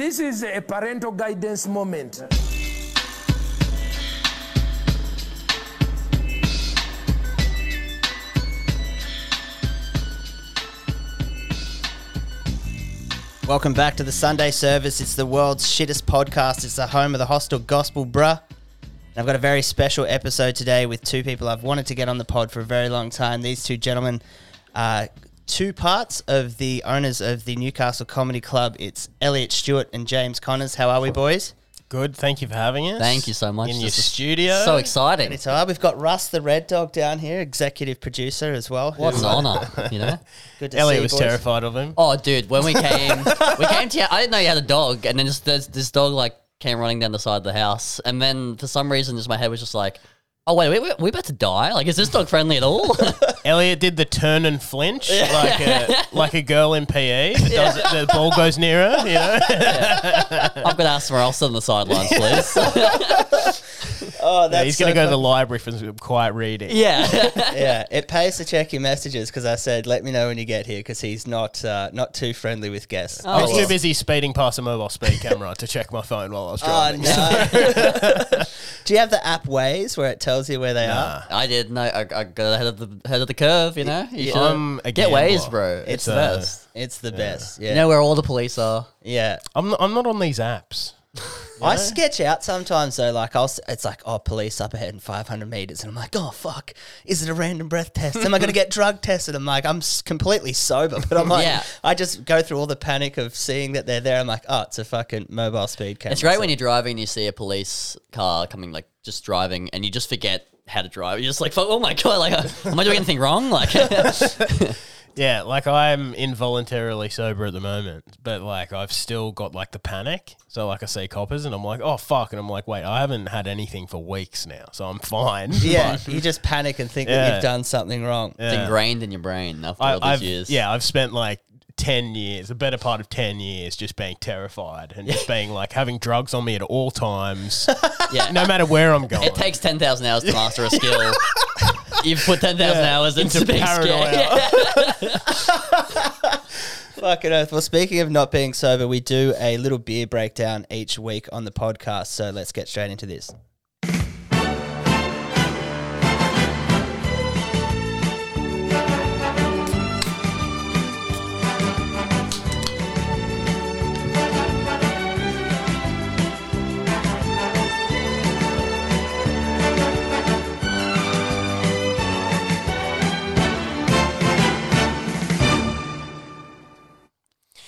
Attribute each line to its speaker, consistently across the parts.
Speaker 1: This is a parental guidance moment.
Speaker 2: Welcome back to the Sunday service. It's the world's shittest podcast. It's the home of the hostel gospel, bruh. I've got a very special episode today with two people I've wanted to get on the pod for a very long time. These two gentlemen are two parts of the owners of the Newcastle Comedy Club. It's Elliott Stewart and James Connors. How are we, boys?
Speaker 3: Good. Thank you for having us.
Speaker 4: Thank you so much.
Speaker 3: In your
Speaker 4: This is
Speaker 3: studio.
Speaker 4: So exciting.
Speaker 2: Anytime. We've got Russ the Red Dog down here, executive producer as well.
Speaker 4: What an honor, you know.
Speaker 2: Good to
Speaker 3: Elliott
Speaker 2: see
Speaker 3: was
Speaker 2: boys.
Speaker 3: terrified of him.
Speaker 4: Oh, dude, when we came, we came to. you- I didn't know you had a dog, and then just this, this dog like came running down the side of the house, and then for some reason, just my head was just like, "Oh wait, wait, wait we about to die? Like, is this dog friendly at all?"
Speaker 3: Elliott did the turn and flinch like a like a girl in PE. that does it- the ball goes near her. You know.
Speaker 4: I've got to ask somewhere else on the sidelines, please.
Speaker 2: Oh, that's
Speaker 3: He's going to
Speaker 2: so
Speaker 3: go to the
Speaker 2: fun.
Speaker 3: library for some quiet reading.
Speaker 4: yeah,
Speaker 2: yeah, it pays to check your messages because I said, let me know when you get here because he's not uh, not too friendly with guests.
Speaker 4: Oh,
Speaker 3: I was
Speaker 4: well.
Speaker 3: too busy speeding past a mobile speed camera to check my phone while I was
Speaker 2: Oh,
Speaker 3: driving.
Speaker 2: no. Do you have the app Waze where it tells you where they are?
Speaker 4: I did. No, I, I got ahead of the head of the curve. You know, you
Speaker 2: Yeah.
Speaker 4: should
Speaker 3: I'm a
Speaker 4: get Waze,
Speaker 3: gambler.
Speaker 4: bro. It's,
Speaker 2: It's,
Speaker 4: the
Speaker 3: uh,
Speaker 4: best.
Speaker 2: It's the best. Yeah.
Speaker 4: You know where all the police are.
Speaker 2: yeah.
Speaker 3: I'm not, I'm not on these apps.
Speaker 2: I sketch out sometimes though, like I'll, s- it's like, oh, police up ahead in 500 meters. And I'm like, oh, fuck. Is it a random breath test? Am I going to get drug tested? I'm like, I'm s- completely sober. But I'm like,
Speaker 4: Yeah.
Speaker 2: I just go through all the panic of seeing that they're there. I'm like, oh, it's a fucking mobile speed camera.
Speaker 4: It's great
Speaker 2: So-
Speaker 4: when you're driving and you see a police car coming, like just driving, and you just forget how to drive. You're just like, oh my god, like, uh, am I doing anything wrong? Like,
Speaker 3: Yeah, like I'm involuntarily sober at the moment, but like I've still got like the panic. So like I see coppers and I'm like, oh fuck, and I'm like, wait, I haven't had anything for weeks now, so I'm fine.
Speaker 2: Yeah.
Speaker 3: But
Speaker 2: you just panic and think that you've done something wrong.
Speaker 4: it's
Speaker 3: Yeah.
Speaker 4: ingrained in your brain after
Speaker 3: I,
Speaker 4: all these
Speaker 3: I've
Speaker 4: years.
Speaker 3: yeah, I've spent like ten years, the better part of ten years, just being terrified and just being like having drugs on me at all times,
Speaker 4: yeah.
Speaker 3: no matter where I'm going.
Speaker 4: It takes ten thousand hours to master a skill. You've put ten thousand
Speaker 3: Yeah,
Speaker 4: hours into,
Speaker 3: into
Speaker 4: being
Speaker 3: paranoia.
Speaker 4: scared.
Speaker 2: Fucking earth. Well, speaking of not being sober, we do a little beer breakdown each week on the podcast. So let's get straight into this.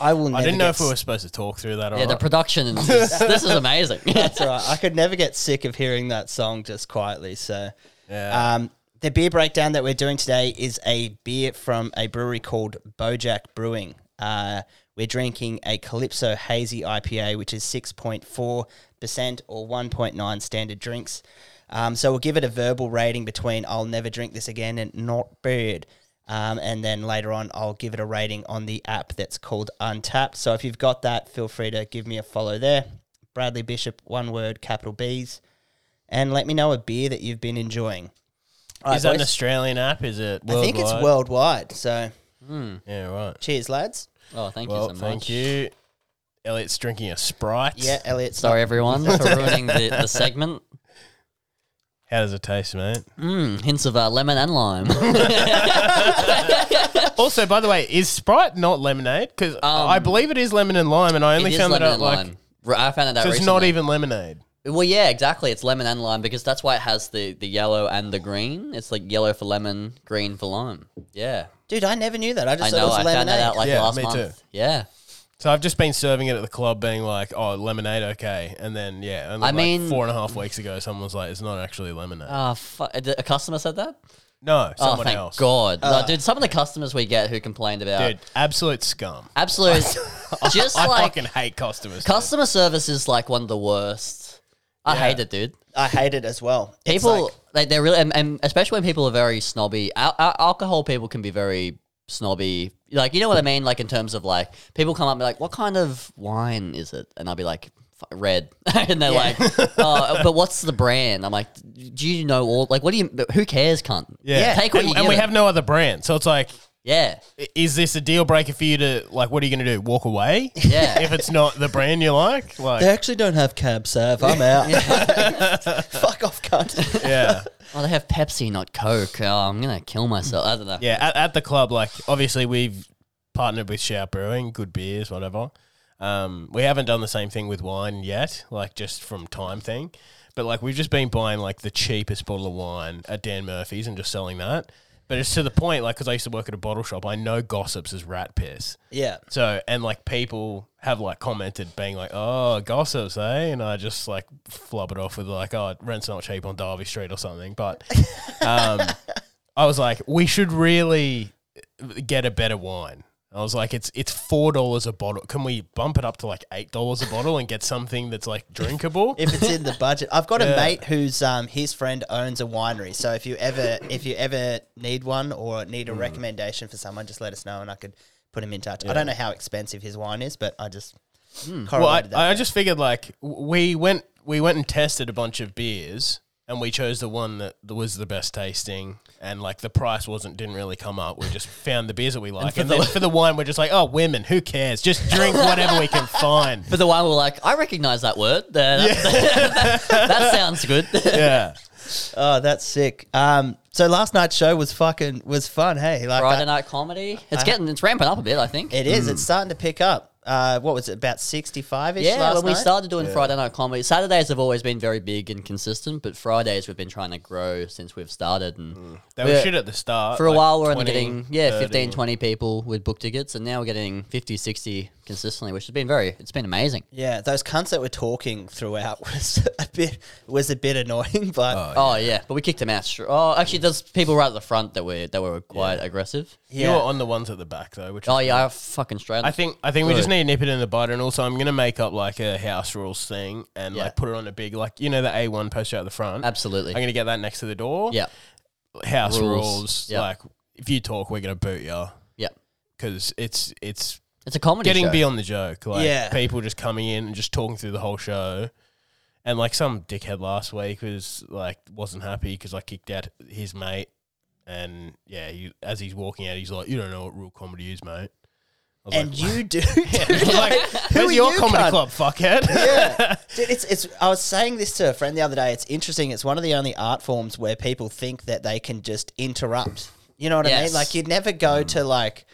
Speaker 2: I will. Never
Speaker 3: I didn't know
Speaker 2: get
Speaker 3: if we were supposed to talk through that.
Speaker 4: yeah, the production. Is, this is amazing.
Speaker 2: That's all right. I could never get sick of hearing that song just quietly. So,
Speaker 3: Yeah.
Speaker 2: um, the beer breakdown that we're doing today is a beer from a brewery called Bojack Brewing. Uh, we're drinking a Calypso Hazy IPA, which is 6.4% or 1.9 standard drinks. Um, so we'll give it a verbal rating between I'll never drink this again and not bad. Um, and then later on, I'll give it a rating on the app that's called Untappd. So if you've got that, feel free to give me a follow there. Bradley Bishop, one word, capital B's. And let me know a beer that you've been enjoying. All
Speaker 3: is
Speaker 2: right,
Speaker 3: that an. Australian app? Is it?
Speaker 2: I think it's
Speaker 3: worldwide?
Speaker 2: worldwide. So
Speaker 3: Yeah, right.
Speaker 2: cheers, lads.
Speaker 4: oh, thank
Speaker 3: well,
Speaker 4: you so much.
Speaker 3: thank you. Elliott's drinking a Sprite.
Speaker 2: Yeah, Elliott.
Speaker 4: Sorry, everyone, for ruining the, the segment.
Speaker 3: How does it taste, mate?
Speaker 4: Mm, hints of uh, lemon and lime.
Speaker 3: Also, by the way, is Sprite not lemonade? Because I believe it is lemon and lime, and I only
Speaker 4: Um, It is
Speaker 3: found that
Speaker 4: lemon
Speaker 3: out
Speaker 4: and
Speaker 3: like
Speaker 4: lime. R- I found that out
Speaker 3: so it's
Speaker 4: recently.
Speaker 3: not even lemonade.
Speaker 4: Well, yeah, exactly. It's lemon and lime because that's why it has the, the yellow and the green. It's like yellow for lemon, green for lime. Yeah,
Speaker 2: Dude, I never knew that. I just
Speaker 4: I
Speaker 2: thought
Speaker 4: know.
Speaker 2: it was
Speaker 4: I
Speaker 2: lemonade.
Speaker 4: found that out like
Speaker 3: Yeah,
Speaker 4: last
Speaker 3: me
Speaker 4: month.
Speaker 3: too.
Speaker 4: Yeah,
Speaker 3: So I've just been serving it at the club, being like, "Oh, lemonade, okay," and then yeah, only
Speaker 4: I
Speaker 3: like
Speaker 4: mean-
Speaker 3: four and a half weeks ago, someone was like, "It's not actually lemonade."
Speaker 4: Oh, fu- uh, a a customer said that?
Speaker 3: no,
Speaker 4: Oh,
Speaker 3: someone
Speaker 4: thank
Speaker 3: else.
Speaker 4: God. No, uh, dude, some of the customers we get who complained about
Speaker 3: Dude, absolute scum.
Speaker 4: absolute, just
Speaker 3: I
Speaker 4: like
Speaker 3: fucking hate customers.
Speaker 4: customer service is like one of the worst. I
Speaker 3: Yeah.
Speaker 4: hate it, dude.
Speaker 2: I hate it as well. It's
Speaker 4: People,
Speaker 2: like-
Speaker 4: like, they're really, and, and especially when people are very snobby. Al- al- alcohol people can be very snobby. Like, you know what I mean? Like, in terms of like, people come up and be like, what kind of wine is it? And I'll be like, "F- red. and they're like, oh, but what's the brand? I'm like, do you know all, like, what do you, who cares, cunt?
Speaker 3: yeah,
Speaker 4: Take what
Speaker 3: and,
Speaker 4: you
Speaker 3: and we
Speaker 4: give.
Speaker 3: have no other brand, so it's like
Speaker 4: Yeah,
Speaker 3: I- Is this a deal breaker for you to like? What are you going to do? Walk away?
Speaker 4: Yeah.
Speaker 3: if it's not the brand you like, like
Speaker 2: They actually don't have cab sav. I'm out. Fuck off, cunt.
Speaker 3: yeah.
Speaker 4: oh, they have Pepsi, not Coke. Oh, I'm gonna kill myself. I don't know.
Speaker 3: Yeah, at, at the club, like obviously we've partnered with Shout Brewing, good beers, whatever. Um, we haven't done the same thing with wine yet, like just from time thing. But like we've just been buying like the cheapest bottle of wine at Dan Murphy's and just selling that. But it's to the point, like, because I used to work at a bottle shop, I know gossips is rat piss.
Speaker 2: Yeah.
Speaker 3: So and like people have like commented being like, "Oh, gossips, eh?" And I just like flub it off with like, "Oh, rent's not cheap on Derby Street or something." But um, I was like, we should really get a better wine. I was like, it's it's four dollars a bottle. Can we bump it up to like eight dollars a bottle and get something that's like drinkable?
Speaker 2: If it's in the budget, I've got a mate whose um his friend owns a winery. So if you ever if you ever need one or need
Speaker 3: Hmm.
Speaker 2: a recommendation for someone, just let us know and I could put him in touch. I don't know how expensive his wine is, but I just
Speaker 3: well, I,
Speaker 2: that.
Speaker 3: I just figured like we went we went and tested a bunch of beers and we chose the one that was the best tasting and like the price wasn't didn't really come up. We just found the beers that we like, and, then for the wine, we're just like, oh, women, who cares? Just drink whatever we can find.
Speaker 4: For the wine, we're like, I recognize that word. Uh, that, that sounds good.
Speaker 3: Yeah,
Speaker 2: oh, that's sick. Um, so last night's show was fucking was fun. Hey, like
Speaker 4: Friday
Speaker 2: I-
Speaker 4: night comedy. It's getting it's ramping up a bit. I think.
Speaker 2: it is. It's starting to pick up. Uh, what was it? About sixty five ish.
Speaker 4: Yeah,
Speaker 2: last
Speaker 4: when we
Speaker 2: night?
Speaker 4: started doing Friday night comedy, Saturdays have always been very big and consistent, but Fridays we've been trying to grow since we've started. And
Speaker 3: they were
Speaker 4: We're-
Speaker 3: shit at the start.
Speaker 4: for a
Speaker 3: like
Speaker 4: while, we're only
Speaker 3: 20,
Speaker 4: getting yeah
Speaker 3: 30.
Speaker 4: 15, 20 people with book tickets, and now we're getting 50, 60 consistently, which has been very. It's been amazing.
Speaker 2: Yeah, those cunts that were talking throughout was a bit was a bit annoying, but
Speaker 4: Oh yeah, but we kicked them out. Oh, actually, there's people right at the front that were that were quite aggressive.
Speaker 3: You
Speaker 2: yeah.
Speaker 3: were on the ones at the back though, which
Speaker 4: Oh
Speaker 3: is
Speaker 4: yeah, I fucking straight.
Speaker 3: I think I think we just need to nip it in the bud, and also I'm gonna make up like a house rules thing and
Speaker 2: Yeah.
Speaker 3: like put it on a big like you know the A1 poster out the front.
Speaker 4: absolutely.
Speaker 3: I'm gonna get that next to the door.
Speaker 4: Yeah,
Speaker 3: house
Speaker 4: Rules.
Speaker 3: rules.
Speaker 4: Yeah.
Speaker 3: Like if you talk, we're gonna boot you
Speaker 4: yeah.
Speaker 3: because it's it's
Speaker 4: It's a comedy
Speaker 3: getting
Speaker 4: show.
Speaker 3: beyond the joke. Like
Speaker 2: Yeah.
Speaker 3: people just coming in and just talking through the whole show. And like some dickhead last week was like wasn't happy because I kicked out his mate, and yeah, he, as he's walking out, he's like, "You don't know what real comedy is, mate." I was
Speaker 2: and
Speaker 3: like,
Speaker 2: you do.
Speaker 3: like,
Speaker 2: Who
Speaker 3: where's
Speaker 2: are
Speaker 3: your
Speaker 2: you,
Speaker 3: comedy
Speaker 2: cunt?
Speaker 3: club, fuckhead?
Speaker 2: yeah, Dude, it's it's. I was saying this to a friend the other day. It's interesting. It's one of the only art forms where people think that they can just interrupt. You know what I mean?
Speaker 4: Yes.
Speaker 2: Like you'd never go to like.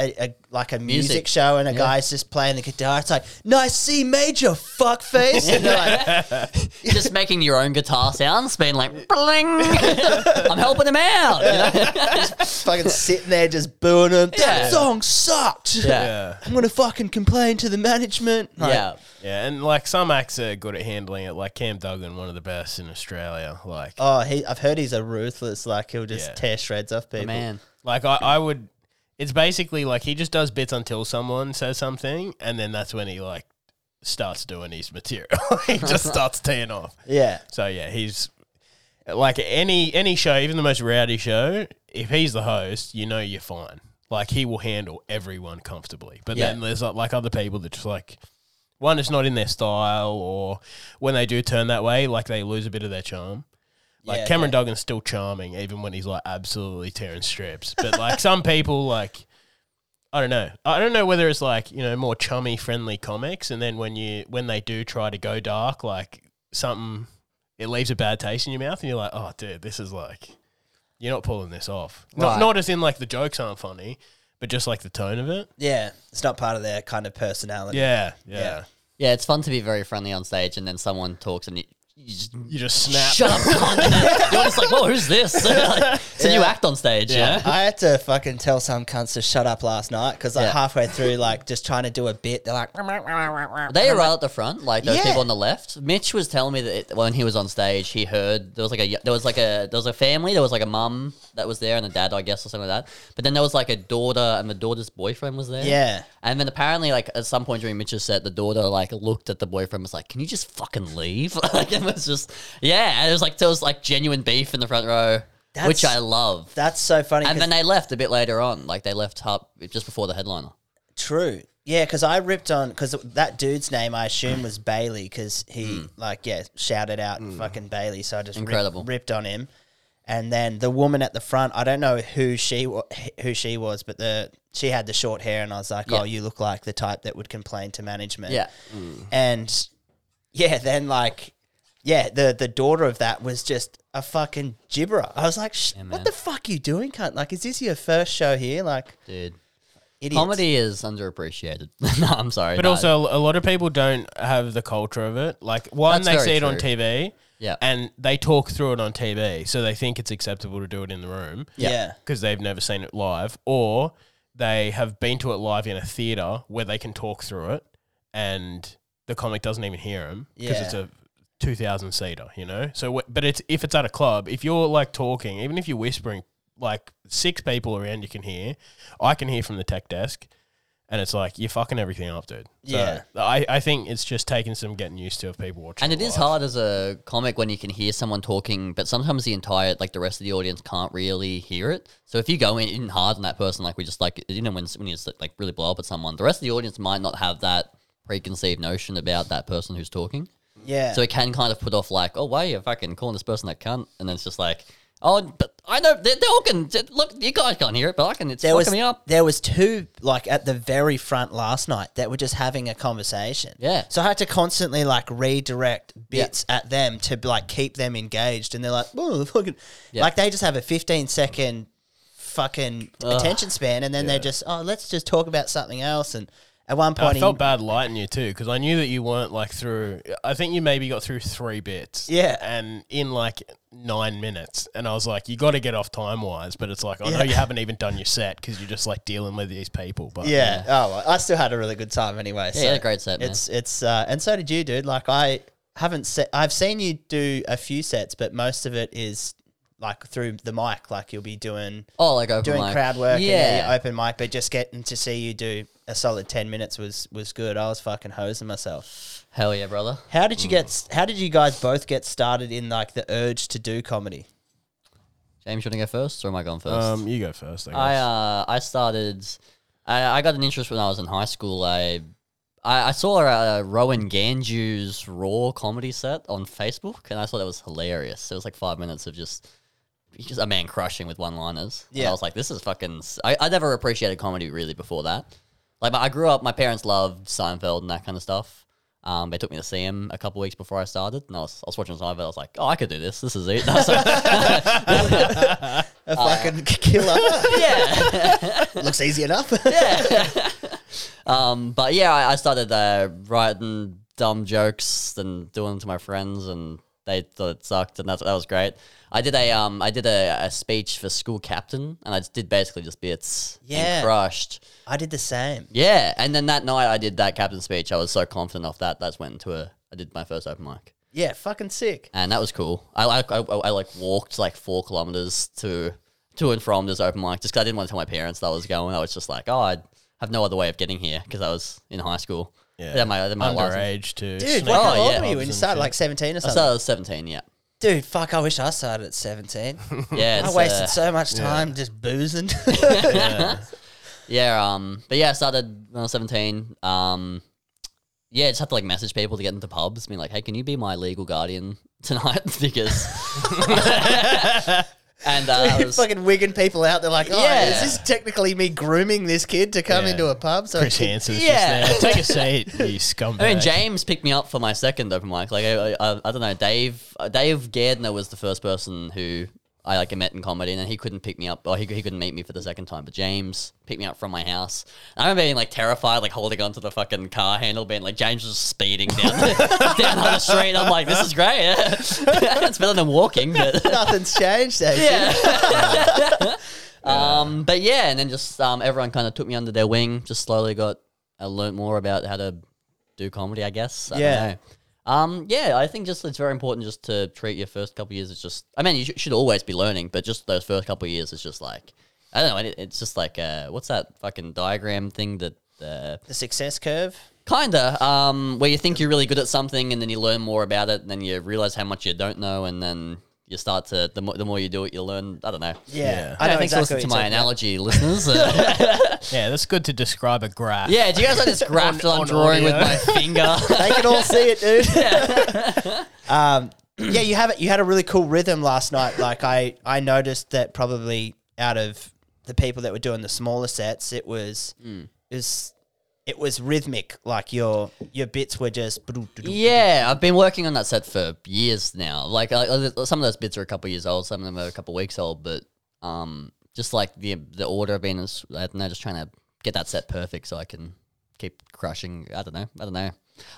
Speaker 2: A, a like a music,
Speaker 4: Music.
Speaker 2: show and a guy's just playing the guitar. It's like nice C major, fuckface. And they're like,
Speaker 4: You're just making your own guitar sounds, being like, bling. I'm helping him out. you know?
Speaker 2: fucking sitting there just booing them. That song sucked.
Speaker 4: Yeah.
Speaker 3: yeah.
Speaker 2: I'm gonna fucking complain to the management. Like,
Speaker 4: yeah.
Speaker 3: Yeah, and like some acts are good at handling it. Like Cam Duggan, one of the best in Australia. Like,
Speaker 2: Oh, he, I've heard he's a ruthless. Like he'll just
Speaker 3: Yeah.
Speaker 2: tear shreds off people.
Speaker 4: Man.
Speaker 3: like I, I would. It's basically like he just does bits until someone says something, and then that's when he like starts doing his material. he just starts teeing off.
Speaker 2: Yeah.
Speaker 3: So yeah, he's like any any show, even the most rowdy show. If he's the host, you know you're fine. Like he will handle everyone comfortably. But
Speaker 4: Yeah.
Speaker 3: then there's like, like other people that just like one is not in their style, or when they do turn that way, like they lose a bit of their charm. Like
Speaker 2: Yeah,
Speaker 3: Cameron
Speaker 2: okay.
Speaker 3: Duggan's still charming, even when he's like absolutely tearing strips. But like some people, like I don't know, I don't know whether it's like you know more chummy, friendly comics, and then when you when they do try to go dark, like something it leaves a bad taste in your mouth, and you're like, oh, dude, this is like you're not pulling this off. Not
Speaker 4: Right.
Speaker 3: not as in like the jokes aren't funny, but just like the tone of it.
Speaker 2: Yeah. It's not part of their kind of personality.
Speaker 3: Yeah, yeah.
Speaker 2: Yeah.
Speaker 4: Yeah, it's fun to be very friendly on stage, and then someone talks, and you, you just
Speaker 3: You just snap.
Speaker 4: shut up, cunt. You're just like, whoa, who's this? Like, it's a new act on stage. Yeah.
Speaker 2: I had to fucking tell some cunts to shut up last night because like
Speaker 4: Yeah.
Speaker 2: halfway through, like just trying to do a bit, they're like,
Speaker 4: They were right at the front, like those
Speaker 2: Yeah.
Speaker 4: people on the left. Mitch was telling me that it, when he was on stage, he heard there was like a there was like a there was a family, there was like a mum that was there and a dad, I guess, or something like that. But then there was like a daughter and the daughter's boyfriend was there.
Speaker 2: Yeah.
Speaker 4: And then apparently, like at some point during Mitch's set, the daughter like looked at the boyfriend, and was like, "Can you just fucking leave?" like it was just yeah, it was like there was like genuine beef in the front row, which I love.
Speaker 2: that's so funny.
Speaker 4: And
Speaker 2: 'cause-
Speaker 4: then they left a bit later on, like they left up just before the headliner.
Speaker 2: True. Yeah, because I ripped on because that dude's name I assume was Bailey because he hmm. like yeah shouted out hmm. fucking Bailey, so I just ripped-
Speaker 4: Incredible.
Speaker 2: ripped, on him, and then the woman at the front, I don't know who she wa- who she was, but the she had the short hair, and I was like,
Speaker 4: Yeah.
Speaker 2: oh, you look like the type that would complain to management.
Speaker 4: Yeah. Hmm.
Speaker 2: and yeah, then like. Yeah, the the daughter of that was just a fucking gibberer. I was like, Sh-
Speaker 4: man.
Speaker 2: "What the fuck you doing, cunt? Like, is this your first show here? Like,
Speaker 4: Dude.
Speaker 2: idiots.
Speaker 4: Comedy is underappreciated. no, I'm sorry.
Speaker 3: But
Speaker 4: no.
Speaker 3: also, a lot of people don't have the culture of it. Like, one,
Speaker 4: That's
Speaker 3: they
Speaker 4: very
Speaker 3: see it on
Speaker 4: true.
Speaker 3: TV,
Speaker 4: Yeah.
Speaker 3: and they talk through it on TV, so they think it's acceptable to do it in the room
Speaker 2: Yeah,
Speaker 3: because they've never seen it live, or they have been to it live in a theater where they can talk through it, and the comic doesn't even hear them because
Speaker 2: Yeah.
Speaker 3: it's a two thousand seater, you know. So, but it's if it's at a club, if you're like talking, even if you're whispering, like six people around you can hear. I can hear from the tech desk. And it's like you're fucking everything up, dude. So
Speaker 2: Yeah.
Speaker 3: I, I think it's just taking some getting used to of people watching.
Speaker 4: And it is
Speaker 3: live.
Speaker 4: hard as a comic when you can hear someone talking, but sometimes the entire, like the rest of the audience can't really hear it. So if you go in, in hard on that person, like we just like, you know, when, when you just like really blow up at someone, the rest of the audience might not have that preconceived notion about that person who's talking.
Speaker 2: Yeah.
Speaker 4: So it can kind of put off like, oh, why are you fucking calling this person that cunt? And then it's just like, oh, but I know they're, they're all can look. You guys can't hear it, but I can. It's
Speaker 2: there
Speaker 4: fucking
Speaker 2: was
Speaker 4: me up.
Speaker 2: there was two like at the very front last night that were just having a conversation.
Speaker 4: Yeah.
Speaker 2: So I had to constantly like redirect bits at them to like keep them engaged, and they're like, "Oh, fucking,"
Speaker 4: Yeah.
Speaker 2: like they just have a fifteen second fucking attention span, and then they're just, "Oh, let's just talk about something else." And at one point,
Speaker 3: I
Speaker 2: he-
Speaker 3: felt bad lighting you too because I knew that you weren't like through. I think you maybe got through three bits.
Speaker 2: Yeah.
Speaker 3: and in like nine minutes, and I was like, you got to get off time wise. But it's like I know
Speaker 2: Yeah.
Speaker 3: you haven't even done your set because you're just like dealing with these people. But
Speaker 2: yeah. Oh, well, I still had a really good time anyway.
Speaker 4: Yeah,
Speaker 2: so
Speaker 4: you had a great set, man.
Speaker 2: It's it's uh, and so did you, dude. Like I haven't se- I've seen you do a few sets, but most of it is like through the mic. Like you'll be doing
Speaker 4: Oh, like open
Speaker 2: doing
Speaker 4: mic.
Speaker 2: crowd work,
Speaker 4: Yeah.
Speaker 2: and yeah, open mic. But just getting to see you do a solid ten minutes was was good. I was fucking hosing myself.
Speaker 4: Hell yeah, brother.
Speaker 2: How did you get? How did you guys both get started in like the urge to do comedy?
Speaker 4: James, you want to go first, or am I going first?
Speaker 3: um, you go first. I guess.
Speaker 4: I uh, I started. I, I got an interest when I was in high school. I I, I saw uh, Rowan Ganju's Raw comedy set on Facebook, and I thought it was hilarious. It was like five minutes of just just a man crushing with one-liners. And
Speaker 2: Yeah.
Speaker 4: I was like, this is fucking. s- I, I never appreciated comedy really before that. Like, I grew up. My parents loved Seinfeld and that kind of stuff. Um, they took me to see him a couple weeks before I started, and I was, I was watching Seinfeld. I was like, "Oh, I could do this. This is it." Was
Speaker 2: A fucking killer
Speaker 4: yeah,
Speaker 2: looks easy enough. yeah.
Speaker 4: Um, but yeah, I, I started uh, writing dumb jokes and doing them to my friends, and they thought it sucked, and that, that was great. I did a um, I did a, a speech for school captain, and I just did basically just bits. and
Speaker 2: Yeah.
Speaker 4: crushed.
Speaker 2: I did the same.
Speaker 4: Yeah, and then that night I did that captain speech. I was so confident off that. That's went into a. I did my first open mic,
Speaker 2: Yeah, fucking sick.
Speaker 4: and that was cool. I like I, I, I like walked like four kilometers to to and from this open mic just because I didn't want to tell my parents that I was going. I was just like, oh, I have no other way of getting here because I was in high school.
Speaker 3: yeah,
Speaker 4: I had my, I had my license.
Speaker 3: underage too.
Speaker 2: Dude, what, how
Speaker 4: Oh,
Speaker 2: old
Speaker 4: yeah.
Speaker 2: were you when you started? Like 17 or something.
Speaker 4: I
Speaker 2: something?
Speaker 4: started at 17, yeah.
Speaker 2: Dude, fuck, I wish I started at 17.
Speaker 4: Yeah,
Speaker 2: I
Speaker 4: it's,
Speaker 2: wasted
Speaker 4: uh,
Speaker 2: so much time just boozing.
Speaker 4: Yeah, um, but yeah, I started when I was 17. Um, yeah, just have to like message people to get into pubs, being like, hey, can you be my legal guardian tonight? because. And uh, I was,
Speaker 2: fucking wigging people out. They're like, oh,
Speaker 4: Yeah.
Speaker 2: is this technically me grooming this kid to come
Speaker 3: Yeah.
Speaker 2: into a pub? So
Speaker 3: Chris Hansen's
Speaker 4: Yeah.
Speaker 3: just there. Take a seat, you scumbag.
Speaker 4: I mean, James picked me up for my second open mic. Like, I, I, I don't know, Dave uh, Dave Gardner was the first person who I like met in comedy, and then he couldn't pick me up, or he, he couldn't meet me for the second time. But James picked me up from my house. And I remember being like terrified, like holding onto the fucking car handle, being like James was speeding down down on the street. I'm like, this is great. it's better than walking, but
Speaker 2: nothing's changed. Actually.
Speaker 4: yeah. um, but yeah, and then just um, everyone kind of took me under their wing. Just slowly got I learned more about how to do comedy. I guess. I
Speaker 2: Yeah.
Speaker 4: Um, yeah, I think just it's very important just to treat your first couple years. It's just, I mean, you sh- should always be learning, but just those first couple of years is just like, I don't know. It, it's just like, uh, what's that fucking diagram thing that, uh,
Speaker 2: The success curve.
Speaker 4: Kinda, um, where you think you're really good at something, and then you learn more about it, and then you realize how much you don't know, and then you start to the more, the more you do it, you learn. I don't know.
Speaker 2: Yeah.
Speaker 3: Yeah.
Speaker 2: I know
Speaker 4: thanks
Speaker 2: exactly
Speaker 4: for listening to
Speaker 2: what
Speaker 4: my
Speaker 2: you're about.
Speaker 4: analogy, listeners. Uh,
Speaker 3: yeah, that's good to describe a graph.
Speaker 4: yeah, do you guys like this graph that I'm
Speaker 3: on
Speaker 4: drawing with
Speaker 3: audio.
Speaker 4: my finger?
Speaker 2: They can all see it, dude. um, yeah, you have it. You had a really cool rhythm last night. Like I, I noticed that probably out of the people that were doing the smaller sets, it was,
Speaker 4: Mm.
Speaker 2: it was, it was rhythmic. Like your your bits were just.
Speaker 4: Yeah, I've been working on that set for years now. Like uh, some of those bits are a couple years old, some of them are a couple weeks old, but um, just like the the order being, is, I don't know, just trying to get that set perfect so I can keep crushing. I don't know. I don't know.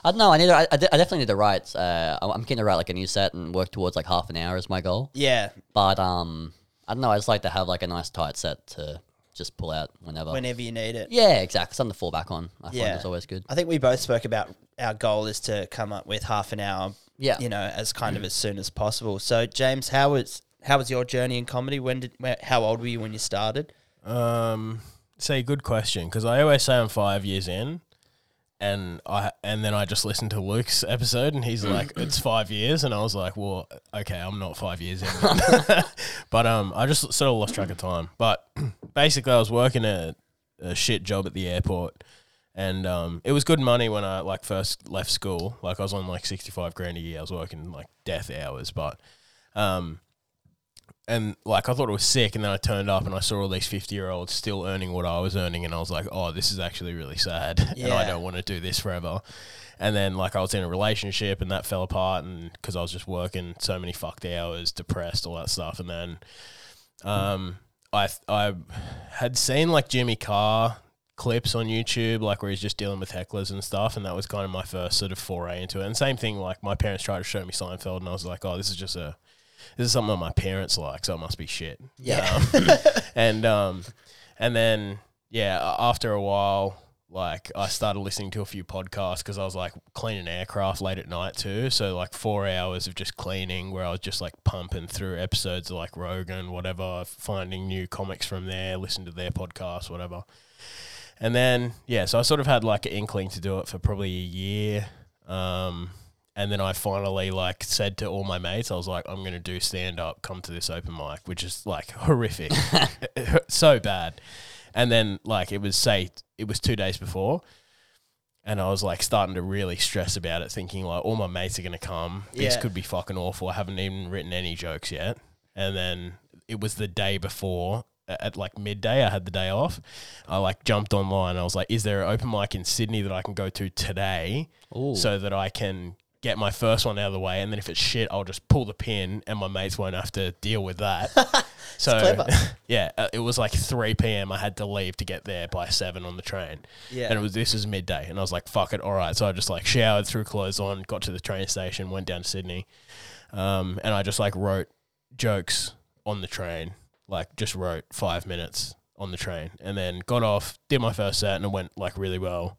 Speaker 4: I don't know. I need. To, I, I definitely need to write. Uh, I'm I'm keen to write like a new set and work towards like half an hour is my goal.
Speaker 2: Yeah,
Speaker 4: But um, I don't know. I just like to have like a nice tight set to just pull out whenever.
Speaker 2: whenever you need it.
Speaker 4: yeah, exactly. Something to fall back on. I
Speaker 2: Yeah.
Speaker 4: find it's always good.
Speaker 2: I think we both spoke about our goal is to come up with half an hour.
Speaker 4: Yeah.
Speaker 2: You know, as kind of as soon as possible. So, James, how was how was your journey in comedy? When did where, how old were you when you started?
Speaker 3: Um, say good question because I always say I'm five years in, and I and then I just listened to Luke's episode and he's like, "It's five years," and I was like, "Well, okay, I'm not five years in." but um, I just sort of lost track of time. But basically, I was working a, a shit job at the airport. And um, it was good money when I like first left school. Like I was on like sixty five grand a year. I was working like death hours, but um, and like I thought it was sick, and then I turned up and I saw all these fifty year olds still earning what I was earning, and I was like, oh, this is actually really sad, and I don't want to do this forever. And then like I was in a relationship, and that fell apart, and because I was just working so many fucked hours, depressed, all that stuff, and then um, I I had seen like Jimmy Carr clips on YouTube, like where he's just dealing with hecklers and stuff, and that was kind of my first sort of foray into it. And same thing, like my parents tried to show me Seinfeld, and I was like, oh, this is just a this is something that my parents like, so it must be shit.
Speaker 2: Yeah.
Speaker 3: Um, and um, and then yeah, after a while, like I started listening to a few podcasts because I was like cleaning aircraft late at night too. So like four hours of just cleaning, where I was just like pumping through episodes of like Rogan, whatever, finding new comics from there, listen to their podcasts, whatever. And then yeah, so I sort of had like an inkling to do it for probably a year. Um, and then I finally like said to all my mates, I was like, I'm gonna do stand up, come to this open mic, which is like horrific, so bad. And then like it was say it was two days before, and I was like starting to really stress about it, thinking like all my mates are gonna come. This
Speaker 2: Yeah.
Speaker 3: could be fucking awful. I haven't even written any jokes yet. And then it was the day before a- at like midday. I had the day off. I like jumped online. I was like, "Is there an open mic in Sydney that I can go to today,
Speaker 4: Ooh.
Speaker 3: so that I can get my first one out of the way? And then if it's shit, I'll just pull the pin, and my mates won't have to deal with that." so yeah, uh, it was like three p.m. I had to leave to get there by seven on the train.
Speaker 2: Yeah.
Speaker 3: and it was this was midday, and I was like, "Fuck it, all right." So I just like showered, threw clothes on, got to the train station, went down to Sydney, um, and I just like wrote jokes on the train, like just wrote five minutes on the train, and then got off, did my first set, and it went like really well.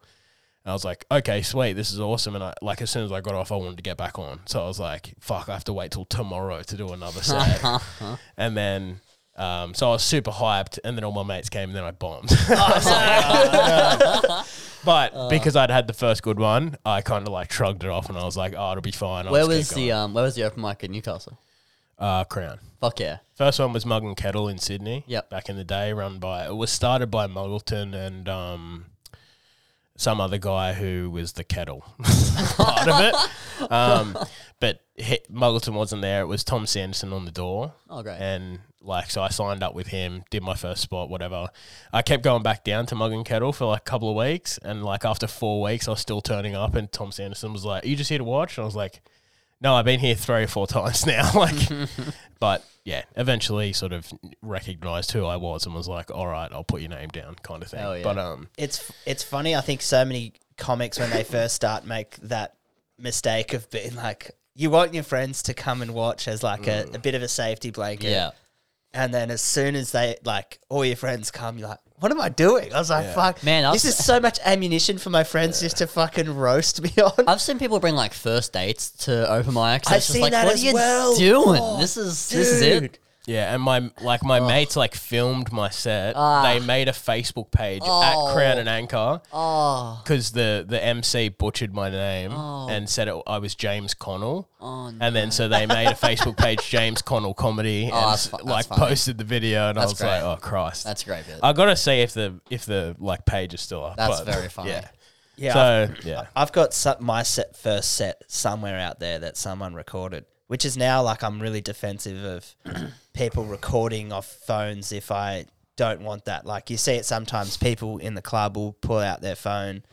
Speaker 3: And I was like, okay, sweet, this is awesome. And I like as soon as I got off, I wanted to get back on. So I was like, fuck, I have to wait till tomorrow to do another set. and then um, so I was super hyped, and then all my mates came, and then I bombed. I was like, "Oh, no." But because I'd had the first good one, I kind of like shrugged it off, and I was like, "Oh, it'll be fine." I'll
Speaker 4: Where
Speaker 3: just keep
Speaker 4: was the
Speaker 3: going.
Speaker 4: um? Where was the open mic in Newcastle?
Speaker 3: uh, Crown?
Speaker 4: Fuck yeah!
Speaker 3: First one was Mug and Kettle in Sydney.
Speaker 4: Yep.
Speaker 3: Back in the day, run by it was started by Muggleton and um, some other guy who was the kettle part of it. Um, but he, Muggleton wasn't there. It was Tom Sanderson on the door.
Speaker 4: Oh, great.
Speaker 3: And like, so I signed up with him, did my first spot, whatever. I kept going back down to Mug and Kettle for like a couple of weeks, and like after four weeks, I was still turning up, and Tom Sanderson was like, "Are you just here to watch?" And I was like. No, I've been here three or four times now. like, but yeah, eventually sort of recognized who I was and was like, all right, I'll put your name down, kind of thing.
Speaker 4: Hell yeah.
Speaker 3: But um,
Speaker 2: it's it's funny. I think so many comics when they first start make that mistake of being like, you want your friends to come and watch as like a, a bit of a safety blanket.
Speaker 4: Yeah.
Speaker 2: And then as soon as they like all your friends come, you're like, what am I doing? I was like,
Speaker 3: Yeah.
Speaker 2: fuck,
Speaker 4: Man, I've
Speaker 2: this is
Speaker 4: s-
Speaker 2: so much ammunition for my friends just to fucking roast me on.
Speaker 4: I've seen people bring like first dates to open mics.
Speaker 2: I've
Speaker 4: It's just
Speaker 2: seen
Speaker 4: like,
Speaker 2: that
Speaker 4: what
Speaker 2: as
Speaker 4: are you
Speaker 2: well.
Speaker 4: doing?
Speaker 2: Oh,
Speaker 4: this is this is it.
Speaker 2: Dude.
Speaker 3: Yeah, and my like my mates like filmed my set.
Speaker 4: Ah.
Speaker 3: They made a Facebook page
Speaker 4: Oh.
Speaker 3: at Crown and Anchor
Speaker 4: Oh,
Speaker 3: because the the MC butchered my name
Speaker 4: Oh.
Speaker 3: and said it, I was James Connell.
Speaker 4: oh no.
Speaker 3: And then so they made a Facebook page, James Connell Comedy,
Speaker 4: Oh,
Speaker 3: and
Speaker 4: that's fu- that's
Speaker 3: like
Speaker 4: funny.
Speaker 3: posted the video, and
Speaker 4: That's
Speaker 3: I was
Speaker 4: great.
Speaker 3: like, oh Christ,
Speaker 4: That's a great bit.
Speaker 3: I gotta see if the if the like page is still up.
Speaker 4: That's
Speaker 3: but,
Speaker 4: very funny.
Speaker 3: Yeah.
Speaker 2: Yeah.
Speaker 3: So yeah.
Speaker 2: I've got some, my set, first set somewhere out there that someone recorded. Which is now like I'm really defensive of people recording off phones if I don't want that. Like you see it sometimes, people in the club will pull out their phone.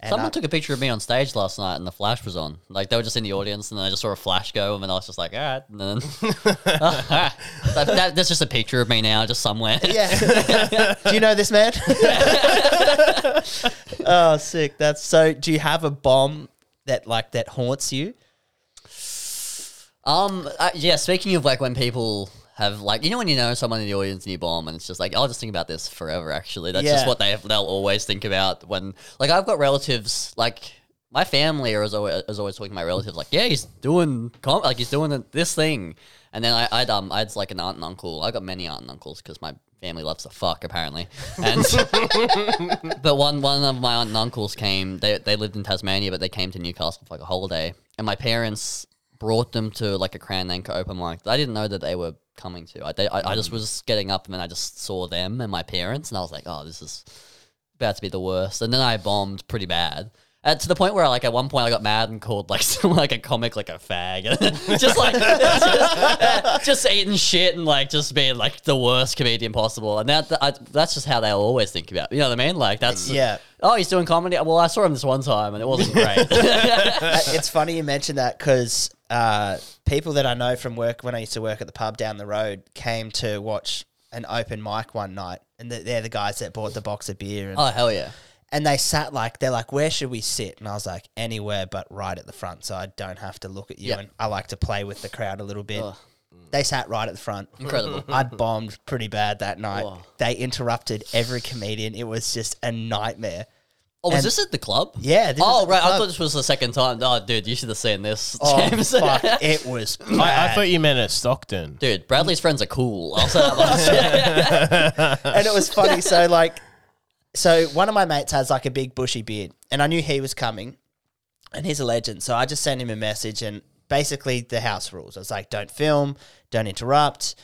Speaker 2: And
Speaker 4: Someone
Speaker 2: I-
Speaker 4: took a picture of me on stage last night and the flash was on. Like they were just in the audience and then I just saw a flash go and then I was just like, all right. And then Oh, all right. That- that- that's just a picture of me now, just somewhere.
Speaker 2: Yeah. do you know this man? oh, sick. That's so. Do you have a bomb that like that haunts you?
Speaker 4: Um. Uh, yeah. Speaking of like when people have like you know when you know someone in the audience and you bomb and it's just like I'll just think about this forever. Actually, that's
Speaker 2: Yeah.
Speaker 4: just what they they'll always think about when like I've got relatives like. My family is always, is always talking to my relatives like, yeah, he's doing com- like he's doing this thing, and then I, I'd um I'd like an aunt and uncle. I got many aunt and uncles because my family loves to fuck apparently, and but one one of my aunt and uncles came. They they lived in Tasmania, but they came to Newcastle for like a holiday, and my parents brought them to like a Anchor open mic. that I didn't know that they were coming to. I they, I, I just mm. was getting up and then I just saw them and my parents, and I was like, oh, this is about to be the worst. And then I bombed pretty bad. Uh, to the point where, like, at one point, I got mad and called like some, like a comic like a fag, just like just, just eating shit and like just being like the worst comedian possible. And that, I, that's just how they always think about. You know what I mean? Like that's
Speaker 2: Yeah.
Speaker 4: Oh, he's doing comedy. Well, I saw him this one time and it wasn't great.
Speaker 2: Uh, it's funny you mentioned that because uh, people that I know from work when I used to work at the pub down the road came to watch an open mic one night, and th- they're the guys that bought the box of beer, and,
Speaker 4: oh hell yeah!
Speaker 2: And they sat like they're like, "Where should we sit?" And I was like, "Anywhere but right at the front, so I don't have to look at you."
Speaker 4: Yeah.
Speaker 2: And I like to play with the crowd a little bit.
Speaker 4: Ugh.
Speaker 2: They sat right at the front.
Speaker 4: Incredible.
Speaker 2: I bombed pretty bad that night.
Speaker 4: Oh.
Speaker 2: They interrupted every comedian. It was just a nightmare.
Speaker 4: Oh, was
Speaker 2: And-
Speaker 4: this at the club?
Speaker 2: Yeah. this
Speaker 4: Oh
Speaker 2: is at the
Speaker 4: right, I
Speaker 2: club.
Speaker 4: thought this was the second time. Oh, dude, you should have seen this,
Speaker 2: Oh,
Speaker 4: James.
Speaker 2: fuck! It was.
Speaker 3: I, I
Speaker 2: bad.
Speaker 3: thought you meant at Stockton.
Speaker 4: Dude, Bradley's friends are cool. I'll say that much.
Speaker 2: and it was funny. So like, so one of my mates has like a big bushy beard, and I knew he was coming, and he's a legend. So I just sent him a message, and basically the house rules. I was like, don't film, don't interrupt.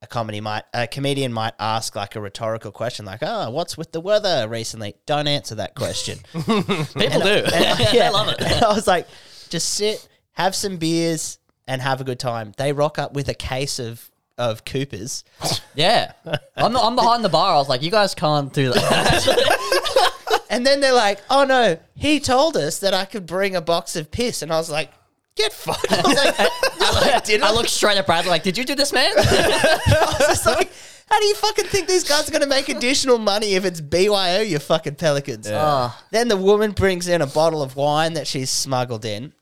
Speaker 2: A comedy might, a comedian might ask like a rhetorical question, like, "Oh, what's with the weather recently?" Don't answer that question.
Speaker 4: People do.
Speaker 2: yeah,
Speaker 4: I love it.
Speaker 2: And I was like, just sit, have some beers, and have a good time. They rock up with a case of of Coopers.
Speaker 4: Yeah, I'm, I'm behind the bar. I was like, you guys can't do that.
Speaker 2: And then they're like, "Oh no, he told us that I could bring a box of piss," and I was like, "Get fucked!" I was like, "No, I didn't."
Speaker 4: I looked straight at Bradley like, did you do this, man?
Speaker 2: I was just like, "How do you fucking think these guys are going to make additional money if it's BYO? You fucking pelicans."
Speaker 4: Oh.
Speaker 2: Then the woman brings in a bottle of wine that she's smuggled in.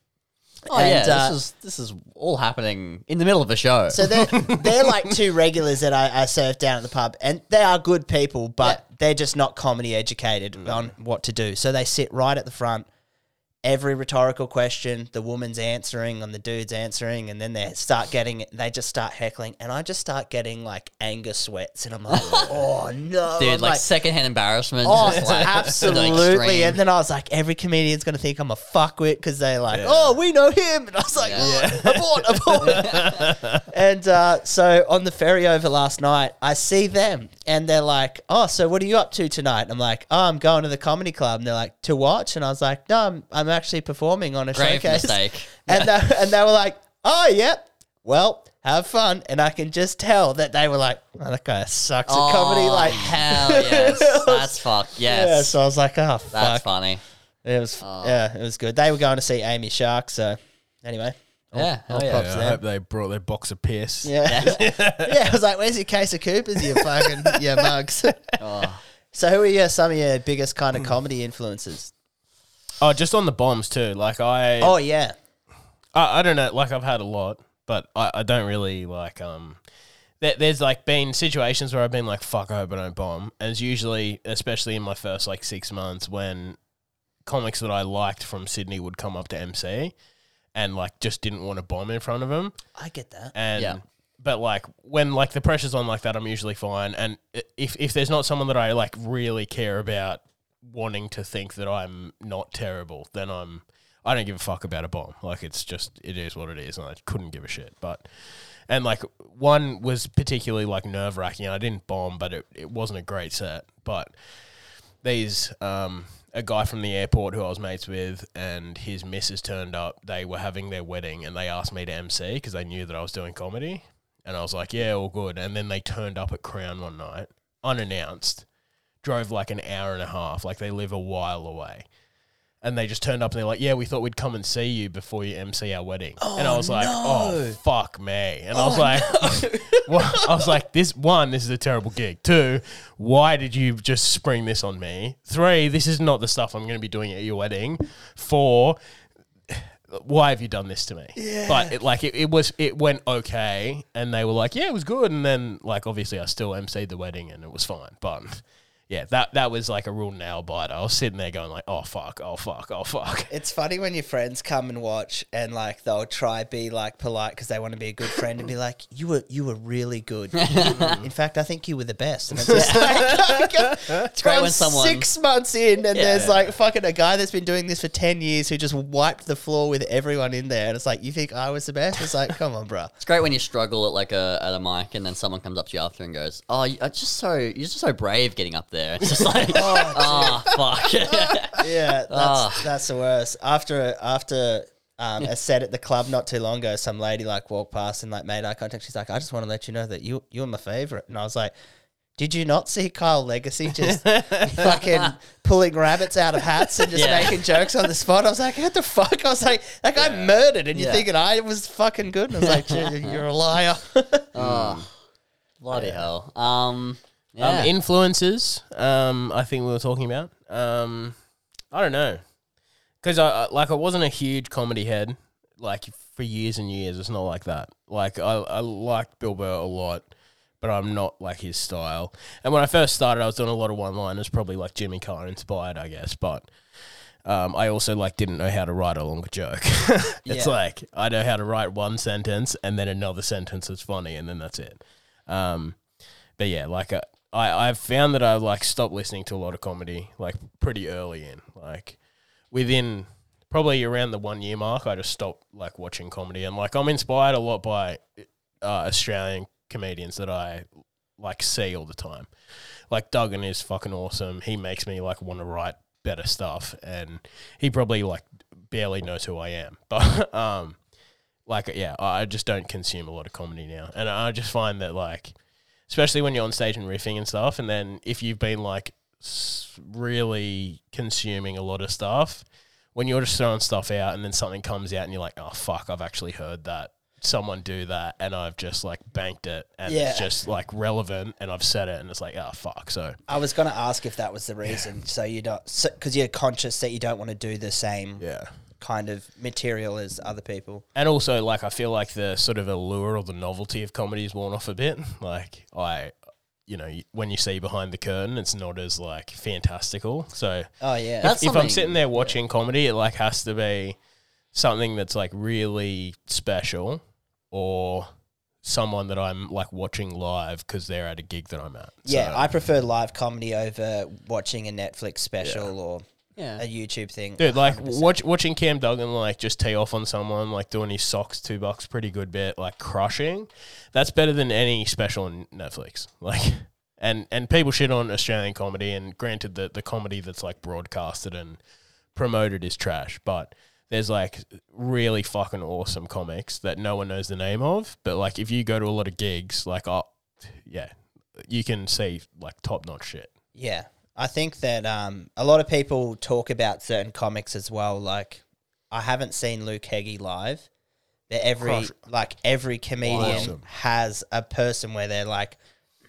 Speaker 4: Oh yeah,
Speaker 2: And, uh,
Speaker 4: this is this is all happening in the middle of a show.
Speaker 2: So they're they're like two regulars that I, I serve down at the pub, and they are good people, but they're just not comedy educated on what to do. So they sit right at the front. Every rhetorical question, the woman's answering and the dude's answering, and then they start getting, they just start heckling, and I just start getting like anger sweats, and I'm like, oh no,
Speaker 4: Dude,
Speaker 2: I'm
Speaker 4: like, secondhand embarrassment.
Speaker 2: Oh,
Speaker 4: just like, to the
Speaker 2: absolutely. And then I was like, every comedian's going to think I'm a fuckwit because they're like, oh, we know him. And I was like,
Speaker 4: Yeah.
Speaker 2: oh, abort, abort. and uh, so on the ferry over last night, I see them and they're like, oh, so what are you up to tonight? And I'm like, oh, I'm going to the comedy club. And they're like, to watch? And I was like, no, I'm, I'm actually performing on a
Speaker 4: Grave
Speaker 2: showcase.
Speaker 4: mistake.
Speaker 2: And, they, and they were like, oh, yep. Well, have fun. And I can just tell that they were like, oh, that guy sucks at comedy.
Speaker 4: Oh,
Speaker 2: Like,
Speaker 4: hell yes, that's fuck, Yes,
Speaker 2: yeah, so I was like, oh, fuck.
Speaker 4: that's funny.
Speaker 2: It was, oh. yeah, it was good. They were going to see Amy Shark, so anyway.
Speaker 4: Yeah, hell
Speaker 2: I'll
Speaker 4: yeah.
Speaker 3: Yeah, I hope they brought their box of piss.
Speaker 2: Yeah. yeah, I was like, where's your case of Coopers, you fucking, yeah, mugs.
Speaker 4: Oh.
Speaker 2: so who are your, some of your biggest kind of comedy influences?
Speaker 3: Oh, just on the bombs too. Like I,
Speaker 2: Oh, yeah.
Speaker 3: I, I don't know. Like I've had a lot, but I, I don't really like. Um, there, there's like been situations where I've been like, "Fuck, I hope I don't bomb." And it's usually, especially in my first like six months, when comics that I liked from Sydney would come up to MC, and like just didn't want to bomb in front of them.
Speaker 2: I get that.
Speaker 3: And
Speaker 4: Yeah.
Speaker 3: but like when like the pressure's on like that, I'm usually fine. And i- if if there's not someone that I like really care about wanting to think that I'm not terrible, then I'm I don't give a fuck about a bomb. Like it's just it is what it is, and I couldn't give a shit. But and like one was particularly like nerve wracking. I didn't bomb, but it, it wasn't a great set. But these um a guy from the airport who I was mates with and his missus turned up. They were having their wedding and they asked me to MC because they knew that I was doing comedy. And I was like, yeah, all good. And then they turned up at Crown one night, unannounced, drove like an hour and a half, like they live a while away. And they just turned up and they're like, yeah, we thought we'd come and see you before you MC our wedding. Oh, and I was like, oh, fuck me. And I was oh, like, well, I was like, this one, this is a terrible gig. Two, why did you just spring this on me? Three, this is not the stuff I'm going to be doing at your wedding. Four, why have you done this to me? But it, like it, it was, it went okay, and they were like, yeah, it was good. And then like obviously I still MC'd the wedding and it was fine. But yeah, that that was like a real nail biter. I was sitting there going like, oh fuck, oh fuck, oh fuck.
Speaker 2: It's funny when your friends come and watch and like they'll try be like polite because they want to be a good friend and be like, "You were you were really good. in fact, I think you were the best." And it's just like, it's
Speaker 4: great when someone-
Speaker 2: six months in and
Speaker 4: Yeah.
Speaker 2: there's like fucking a guy that's been doing this for ten years who just wiped the floor with everyone in there, and it's like, you think I was the best? It's like, come on, bro.
Speaker 4: It's great when you struggle at like a at a mic and then someone comes up to you after and goes, "Oh, you- it's just so you're just so brave getting up there." It's just like, oh, fuck.
Speaker 2: Yeah, that's
Speaker 4: Ah.
Speaker 2: that's the worst. After after um, a set at the club not too long ago, some lady like walked past and like made eye contact. She's like, "I just want to let you know that you you're my favorite." And I was like, "Did you not see Kyle Legacy just fucking pulling rabbits out of hats and just
Speaker 4: Yeah.
Speaker 2: making jokes on the spot?" I was like, "What the fuck?" I was like, "That guy murdered," and you're
Speaker 4: Yeah.
Speaker 2: thinking I was fucking good. And I was like, "Gee, "You're a liar."
Speaker 4: oh, bloody hell. Um, yeah.
Speaker 3: Um, influences. Um, I think we were talking about. Um, I don't know, because I, I like I wasn't a huge comedy head like for years and years. It's not like that. Like I, I liked Bill Burr a lot, but I'm not like his style. And when I first started, I was doing a lot of one liners, probably like Jimmy Carr inspired, I guess. But um, I also like didn't know how to write a longer joke. it's
Speaker 2: Yeah.
Speaker 3: like I know how to write one sentence and then another sentence that's funny, and then that's it. Um, but yeah, like uh, I, I've found that I like stopped listening to a lot of comedy like pretty early in, like within probably around the one year mark. I just stopped like watching comedy, and like I'm inspired a lot by uh, Australian comedians that I like see all the time. Like Duggan is fucking awesome. He makes me like want to write better stuff, and he probably like barely knows who I am, but um, like yeah, I just don't consume a lot of comedy now, and I just find that like especially when you're on stage and riffing and stuff. And then if you've been like really consuming a lot of stuff, when you're just throwing stuff out and then something comes out and you're like, oh fuck, I've actually heard that someone do that and I've just like banked it and
Speaker 2: Yeah.
Speaker 3: it's just like relevant and I've said it and it's like, oh fuck. So
Speaker 2: I was gonna ask if that was the reason, so you don't, because you're conscious that you don't want to do the same
Speaker 3: yeah.
Speaker 2: Kind of material as other people.
Speaker 3: And also, like, I feel like the sort of allure or the novelty of comedy is worn off a bit. Like, I, you know, when you see behind the curtain, it's not as like fantastical. So,
Speaker 2: Oh yeah,
Speaker 4: That's
Speaker 3: if I'm sitting there watching comedy, it like has to be something that's like really special or someone that I'm like watching live because they're at a gig that I'm at.
Speaker 2: yeah.
Speaker 3: So,
Speaker 2: I prefer live comedy over watching a Netflix special or
Speaker 4: yeah.
Speaker 2: a YouTube thing.
Speaker 3: Dude, like
Speaker 2: 100%.
Speaker 3: watch, watching Cam Duggan like just tee off on someone, like doing his socks two bucks, pretty good bit, like crushing. That's better than any special on Netflix. Like, and and people shit on Australian comedy, and granted that the comedy that's like broadcasted and promoted is trash, but there's like really fucking awesome comics that no one knows the name of. But like, if you go to a lot of gigs, like, oh, yeah, you can see like top notch shit.
Speaker 2: Yeah. I think that um, a lot of people talk about certain comics as well. Like, I haven't seen Luke Heggie live, but every
Speaker 3: Crush.
Speaker 2: like every comedian
Speaker 3: Awesome.
Speaker 2: has a person where they're like,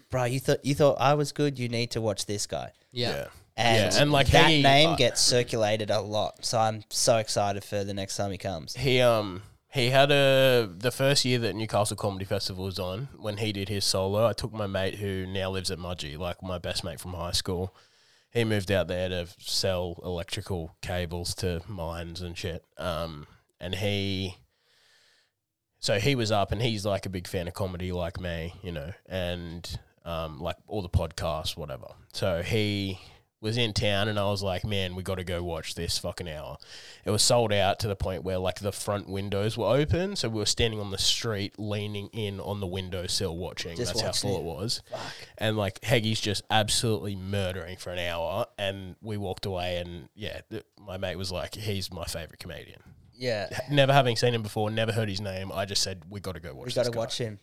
Speaker 2: "Bro, you thought you thought I was good. You need to watch this guy."
Speaker 4: yeah.
Speaker 2: And,
Speaker 3: Yeah, and, like,
Speaker 2: that
Speaker 3: Heggie,
Speaker 2: name
Speaker 3: uh,
Speaker 2: gets circulated a lot. So I'm so excited for the next time he comes.
Speaker 3: He um he had a the first year that Newcastle Comedy Festival was on when he did his solo. I took my mate who now lives at Mudgee, like my best mate from high school. He moved out there to sell electrical cables to mines and shit. Um, and he so he was up and he's like a big fan of comedy like me, you know, and um, like all the podcasts, whatever. So he was in town, and I was like, man, we got to go watch this fucking hour. It was sold out to the point where like the front windows were open, so we were standing on the street, leaning in on the windowsill, watching.
Speaker 2: Just
Speaker 3: That's how
Speaker 2: it.
Speaker 3: full it was. And like Heggie's just absolutely murdering for an hour, and we walked away, and yeah, th- my mate was like, he's my favorite comedian.
Speaker 2: Yeah,
Speaker 3: Never having seen him before, never heard his name. I just said we got to go watch.
Speaker 2: we got to watch him.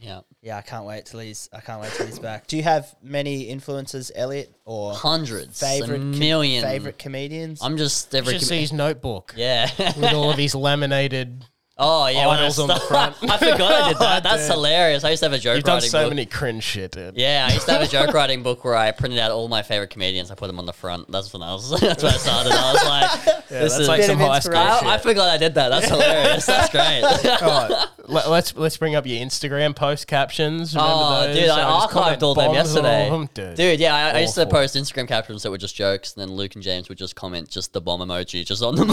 Speaker 4: Yeah.
Speaker 2: Yeah, I can't wait till he's. I can't wait till he's back. Do you have many influences, Elliott, or
Speaker 4: Hundreds.
Speaker 2: favorite
Speaker 4: a
Speaker 2: com-
Speaker 4: million.
Speaker 2: favorite comedians?
Speaker 4: I'm just
Speaker 3: You
Speaker 4: every.
Speaker 3: should
Speaker 4: com-
Speaker 3: see his notebook
Speaker 4: yeah.
Speaker 3: with all of his laminated.
Speaker 4: Oh yeah. when I
Speaker 3: Idols on the front.
Speaker 4: I forgot I did that. That's
Speaker 3: Dude.
Speaker 4: hilarious. I used to have a joke
Speaker 3: You've done
Speaker 4: writing
Speaker 3: so
Speaker 4: book.
Speaker 3: many cringe shit, dude.
Speaker 4: Yeah, I used to have a joke writing book where I printed out all my favorite comedians. I put them on the front. That's when I was. that's when I started. I was like,
Speaker 3: Yeah,
Speaker 4: this
Speaker 3: that's
Speaker 4: is.
Speaker 3: like
Speaker 2: Bit
Speaker 3: some
Speaker 2: of
Speaker 3: high school
Speaker 2: inspiration.
Speaker 3: shit.
Speaker 4: I, I forgot I did that. That's hilarious. That's great.
Speaker 3: Alright, let, us let's bring up your Instagram post captions. Remember
Speaker 4: Oh,
Speaker 3: those?
Speaker 4: dude, I
Speaker 3: just comment
Speaker 4: archived all them
Speaker 3: bombs all
Speaker 4: yesterday.
Speaker 3: them, dude.
Speaker 4: Yeah, I, I used to
Speaker 3: Awful.
Speaker 4: post Instagram captions that were just jokes, and then Luke and James would just comment just the bomb emoji just on them,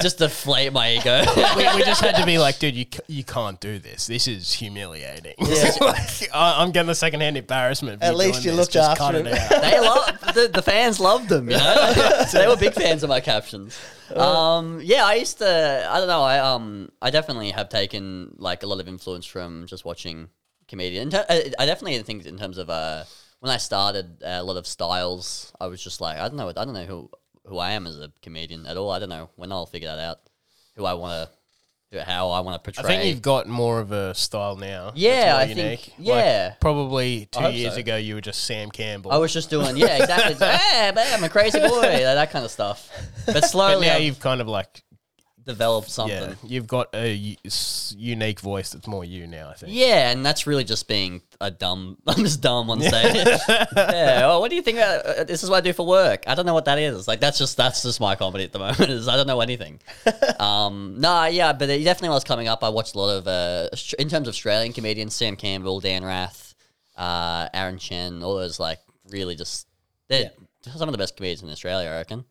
Speaker 4: just deflate my ego.
Speaker 3: we, we just had to be like, dude, you c- you can't do this. This is humiliating. like, I, I'm getting the secondhand embarrassment.
Speaker 2: At least you
Speaker 3: this.
Speaker 2: looked
Speaker 3: Just
Speaker 2: after
Speaker 3: cut it
Speaker 2: him.
Speaker 3: out.
Speaker 4: they love the, the fans loved them. You know, they were big fans of my captions. Um, yeah, I used to. I don't know. I um, I definitely have taken like a lot of influence from just watching comedian. I, I definitely think in terms of uh, when I started uh, a lot of styles, I was just like, I don't know. I don't know who who I am as a comedian at all. I don't know when I'll figure that out. Who I want to, how I want to portray.
Speaker 3: I think you've got more of a style now.
Speaker 4: Yeah, I think- yeah.
Speaker 3: Like, probably two years
Speaker 4: so.
Speaker 3: ago, you were just Sam Campbell.
Speaker 4: I was just doing, yeah, exactly. hey, I'm a crazy boy, like, that kind of stuff. But
Speaker 3: but
Speaker 4: slowly,
Speaker 3: now
Speaker 4: I've
Speaker 3: you've kind of like,
Speaker 4: developed something.
Speaker 3: yeah, you've got a u- s- unique voice that's more you now. I think.
Speaker 4: Yeah, and that's really just being a dumb. I'm just dumb on stage. yeah. Well, what do you think? About, uh, this is what I do for work. I don't know what that is. Like that's just that's just my comedy at the moment. Is I don't know anything. um. No. Yeah. But it definitely was coming up. I watched a lot of uh, Aust- in terms of Australian comedians: Sam Campbell, Dan Rath, uh, Aaron Chen. All those like really just they're some of the best comedians in Australia, I reckon.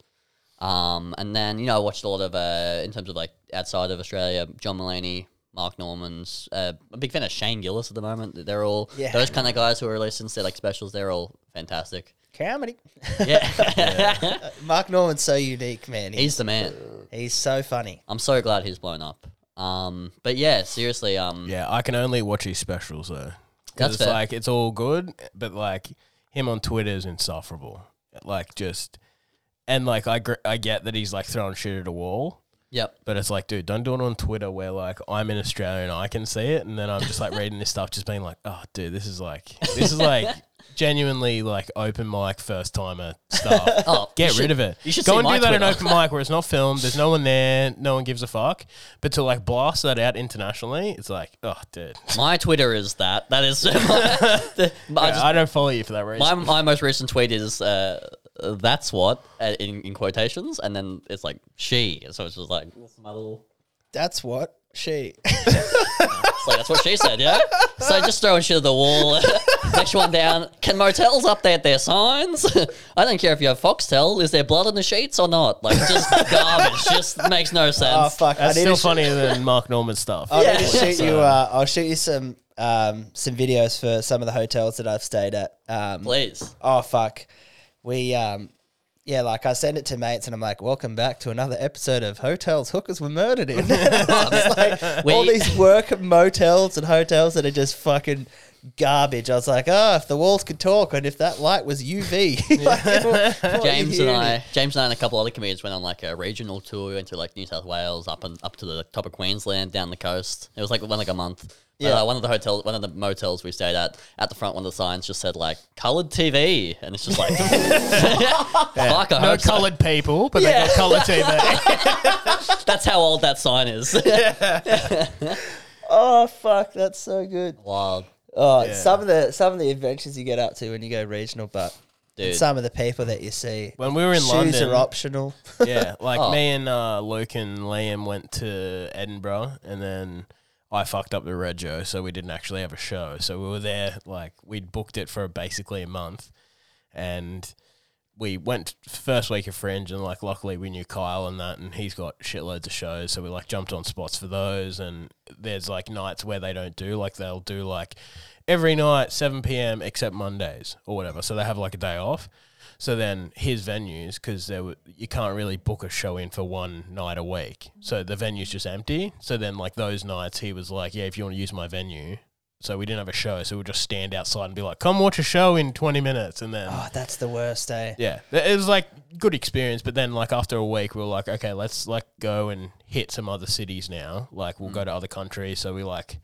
Speaker 4: Um, and then you know I watched a lot of uh, in terms of like outside of Australia, John Mulaney, Mark Normand's. Uh, I'm a big fan of Shane Gillis at the moment. They're all
Speaker 2: Yeah.
Speaker 4: those kind of guys who are releasing their like specials. They're all fantastic.
Speaker 2: Comedy.
Speaker 4: Yeah,
Speaker 2: Mark Normand's so unique, man. He's,
Speaker 4: he's the man.
Speaker 2: he's so funny.
Speaker 4: I'm so glad he's blown up. Um, but yeah, seriously, um,
Speaker 3: Yeah, I can only watch his specials though.
Speaker 4: That's
Speaker 3: Because it's
Speaker 4: fair.
Speaker 3: like it's all good, but like him on Twitter is insufferable. Like just and like I gr- I get that he's like throwing shit at a wall,
Speaker 4: yep.
Speaker 3: but it's like, dude, don't do it on Twitter where like I'm in Australia and I can see it, and then I'm just like reading this stuff, just being like, oh, dude, this is like this is like genuinely like open mic first timer stuff.
Speaker 4: Oh,
Speaker 3: Get
Speaker 4: you
Speaker 3: rid
Speaker 4: should-
Speaker 3: of it.
Speaker 4: you should
Speaker 3: go
Speaker 4: see
Speaker 3: and
Speaker 4: my
Speaker 3: do that in
Speaker 4: Twitter.
Speaker 3: open mic where it's not filmed. There's no one there. No one gives a fuck. But to like blast that out internationally, it's like, oh, dude.
Speaker 4: My Twitter is that. That is. the, I
Speaker 3: Yeah,
Speaker 4: just,
Speaker 3: I don't follow you for that reason.
Speaker 4: my, my most recent tweet is uh, that's what uh, in, in quotations, and then it's like she. So it's just like what's my little.
Speaker 2: That's what she.
Speaker 4: It's like that's what she said, yeah. So just throwing shit at the wall. Next one down. Can motels update their signs? I don't care if you have Foxtel. Is there blood on the sheets or not? Like just garbage. Just makes no sense.
Speaker 2: Oh fuck!
Speaker 3: That's
Speaker 2: I need
Speaker 3: still
Speaker 2: to sh-
Speaker 3: funnier than Mark Normand stuff.
Speaker 2: I
Speaker 4: Yeah.
Speaker 2: need to shoot you. Uh, I'll shoot you some um, some videos for some of the hotels that I've stayed at. Um,
Speaker 4: Please.
Speaker 2: oh fuck, we um, yeah, like I send it to mates and I'm like, welcome back to another episode of hotels hookers were murdered in. It's like all these work motels and hotels that are just fucking garbage. I was like, oh, if the walls could talk and if that light was UV. Like, what- what are you
Speaker 4: James and
Speaker 2: hearing?
Speaker 4: I, James and I, and a couple other comedians went on like a regional tour. We went to like New South Wales, up and up to the top of Queensland, down the coast. It was like went like a month. But,
Speaker 2: Yeah.
Speaker 4: uh, one of the hotels, one of the motels we stayed at, at the front, one of the signs just said like "colored TV," and it's just like, fuck, I
Speaker 3: no
Speaker 4: hope so.
Speaker 3: coloured people, but
Speaker 4: Yeah.
Speaker 3: they got coloured TV.
Speaker 4: That's how old that sign is.
Speaker 2: Oh fuck, that's so good.
Speaker 4: Wild,
Speaker 2: Oh,
Speaker 3: Yeah.
Speaker 2: some of the some of the adventures you get up to when you go regional, but
Speaker 4: dude.
Speaker 2: some of the people that you see.
Speaker 3: when we were in
Speaker 2: shoes
Speaker 3: London,
Speaker 2: are optional.
Speaker 3: yeah, like
Speaker 4: Oh.
Speaker 3: me and uh, Luke and Liam went to Edinburgh, and then I fucked up the rego, so we didn't actually have a show. So we were there, like we'd booked it for basically a month, and we went first week of Fringe, and like luckily we knew Kyle and that, and he's got shitloads of shows, so we like jumped on spots for those. And there's like nights where they don't do, like they'll do like every night seven p.m. except Mondays or whatever, so they have like a day off. So then his venues, because there were, you can't really book a show in for one night a week. So the venue's just empty. So then like those nights, he was like, "Yeah, if you want to use my venue." So we didn't have a show, so we'd just stand outside and be like, "Come watch a show in twenty minutes," and then
Speaker 2: Oh, that's the worst eh?
Speaker 3: yeah, it was like good experience. But then like after a week, we were like, okay, let's like go and hit some other cities now. Like we'll go to other countries. So we like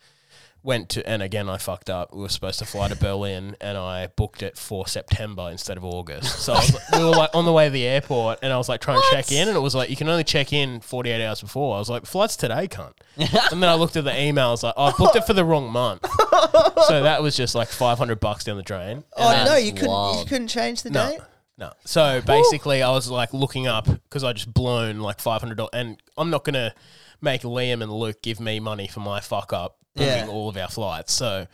Speaker 3: went to, and again I fucked up. We were supposed to fly to Berlin, and I booked it for September instead of August. So I was, we were like on the way to the airport, and I was like trying to check in, and it was like you can only check in forty eight hours before. I was like, flight's today, cunt. and then I looked at the email. I was like, oh, I booked it for the wrong month. so that was just like five hundred bucks down the drain.
Speaker 2: Oh no,
Speaker 4: That's
Speaker 2: you couldn't. You
Speaker 4: wild.
Speaker 2: couldn't change the
Speaker 3: No,
Speaker 2: date.
Speaker 3: no. So basically, I was like looking up because I just blown like five hundred dollars, and I'm not gonna make Liam and Luke give me money for my fuck up booking
Speaker 2: Yeah.
Speaker 3: all of our flights. So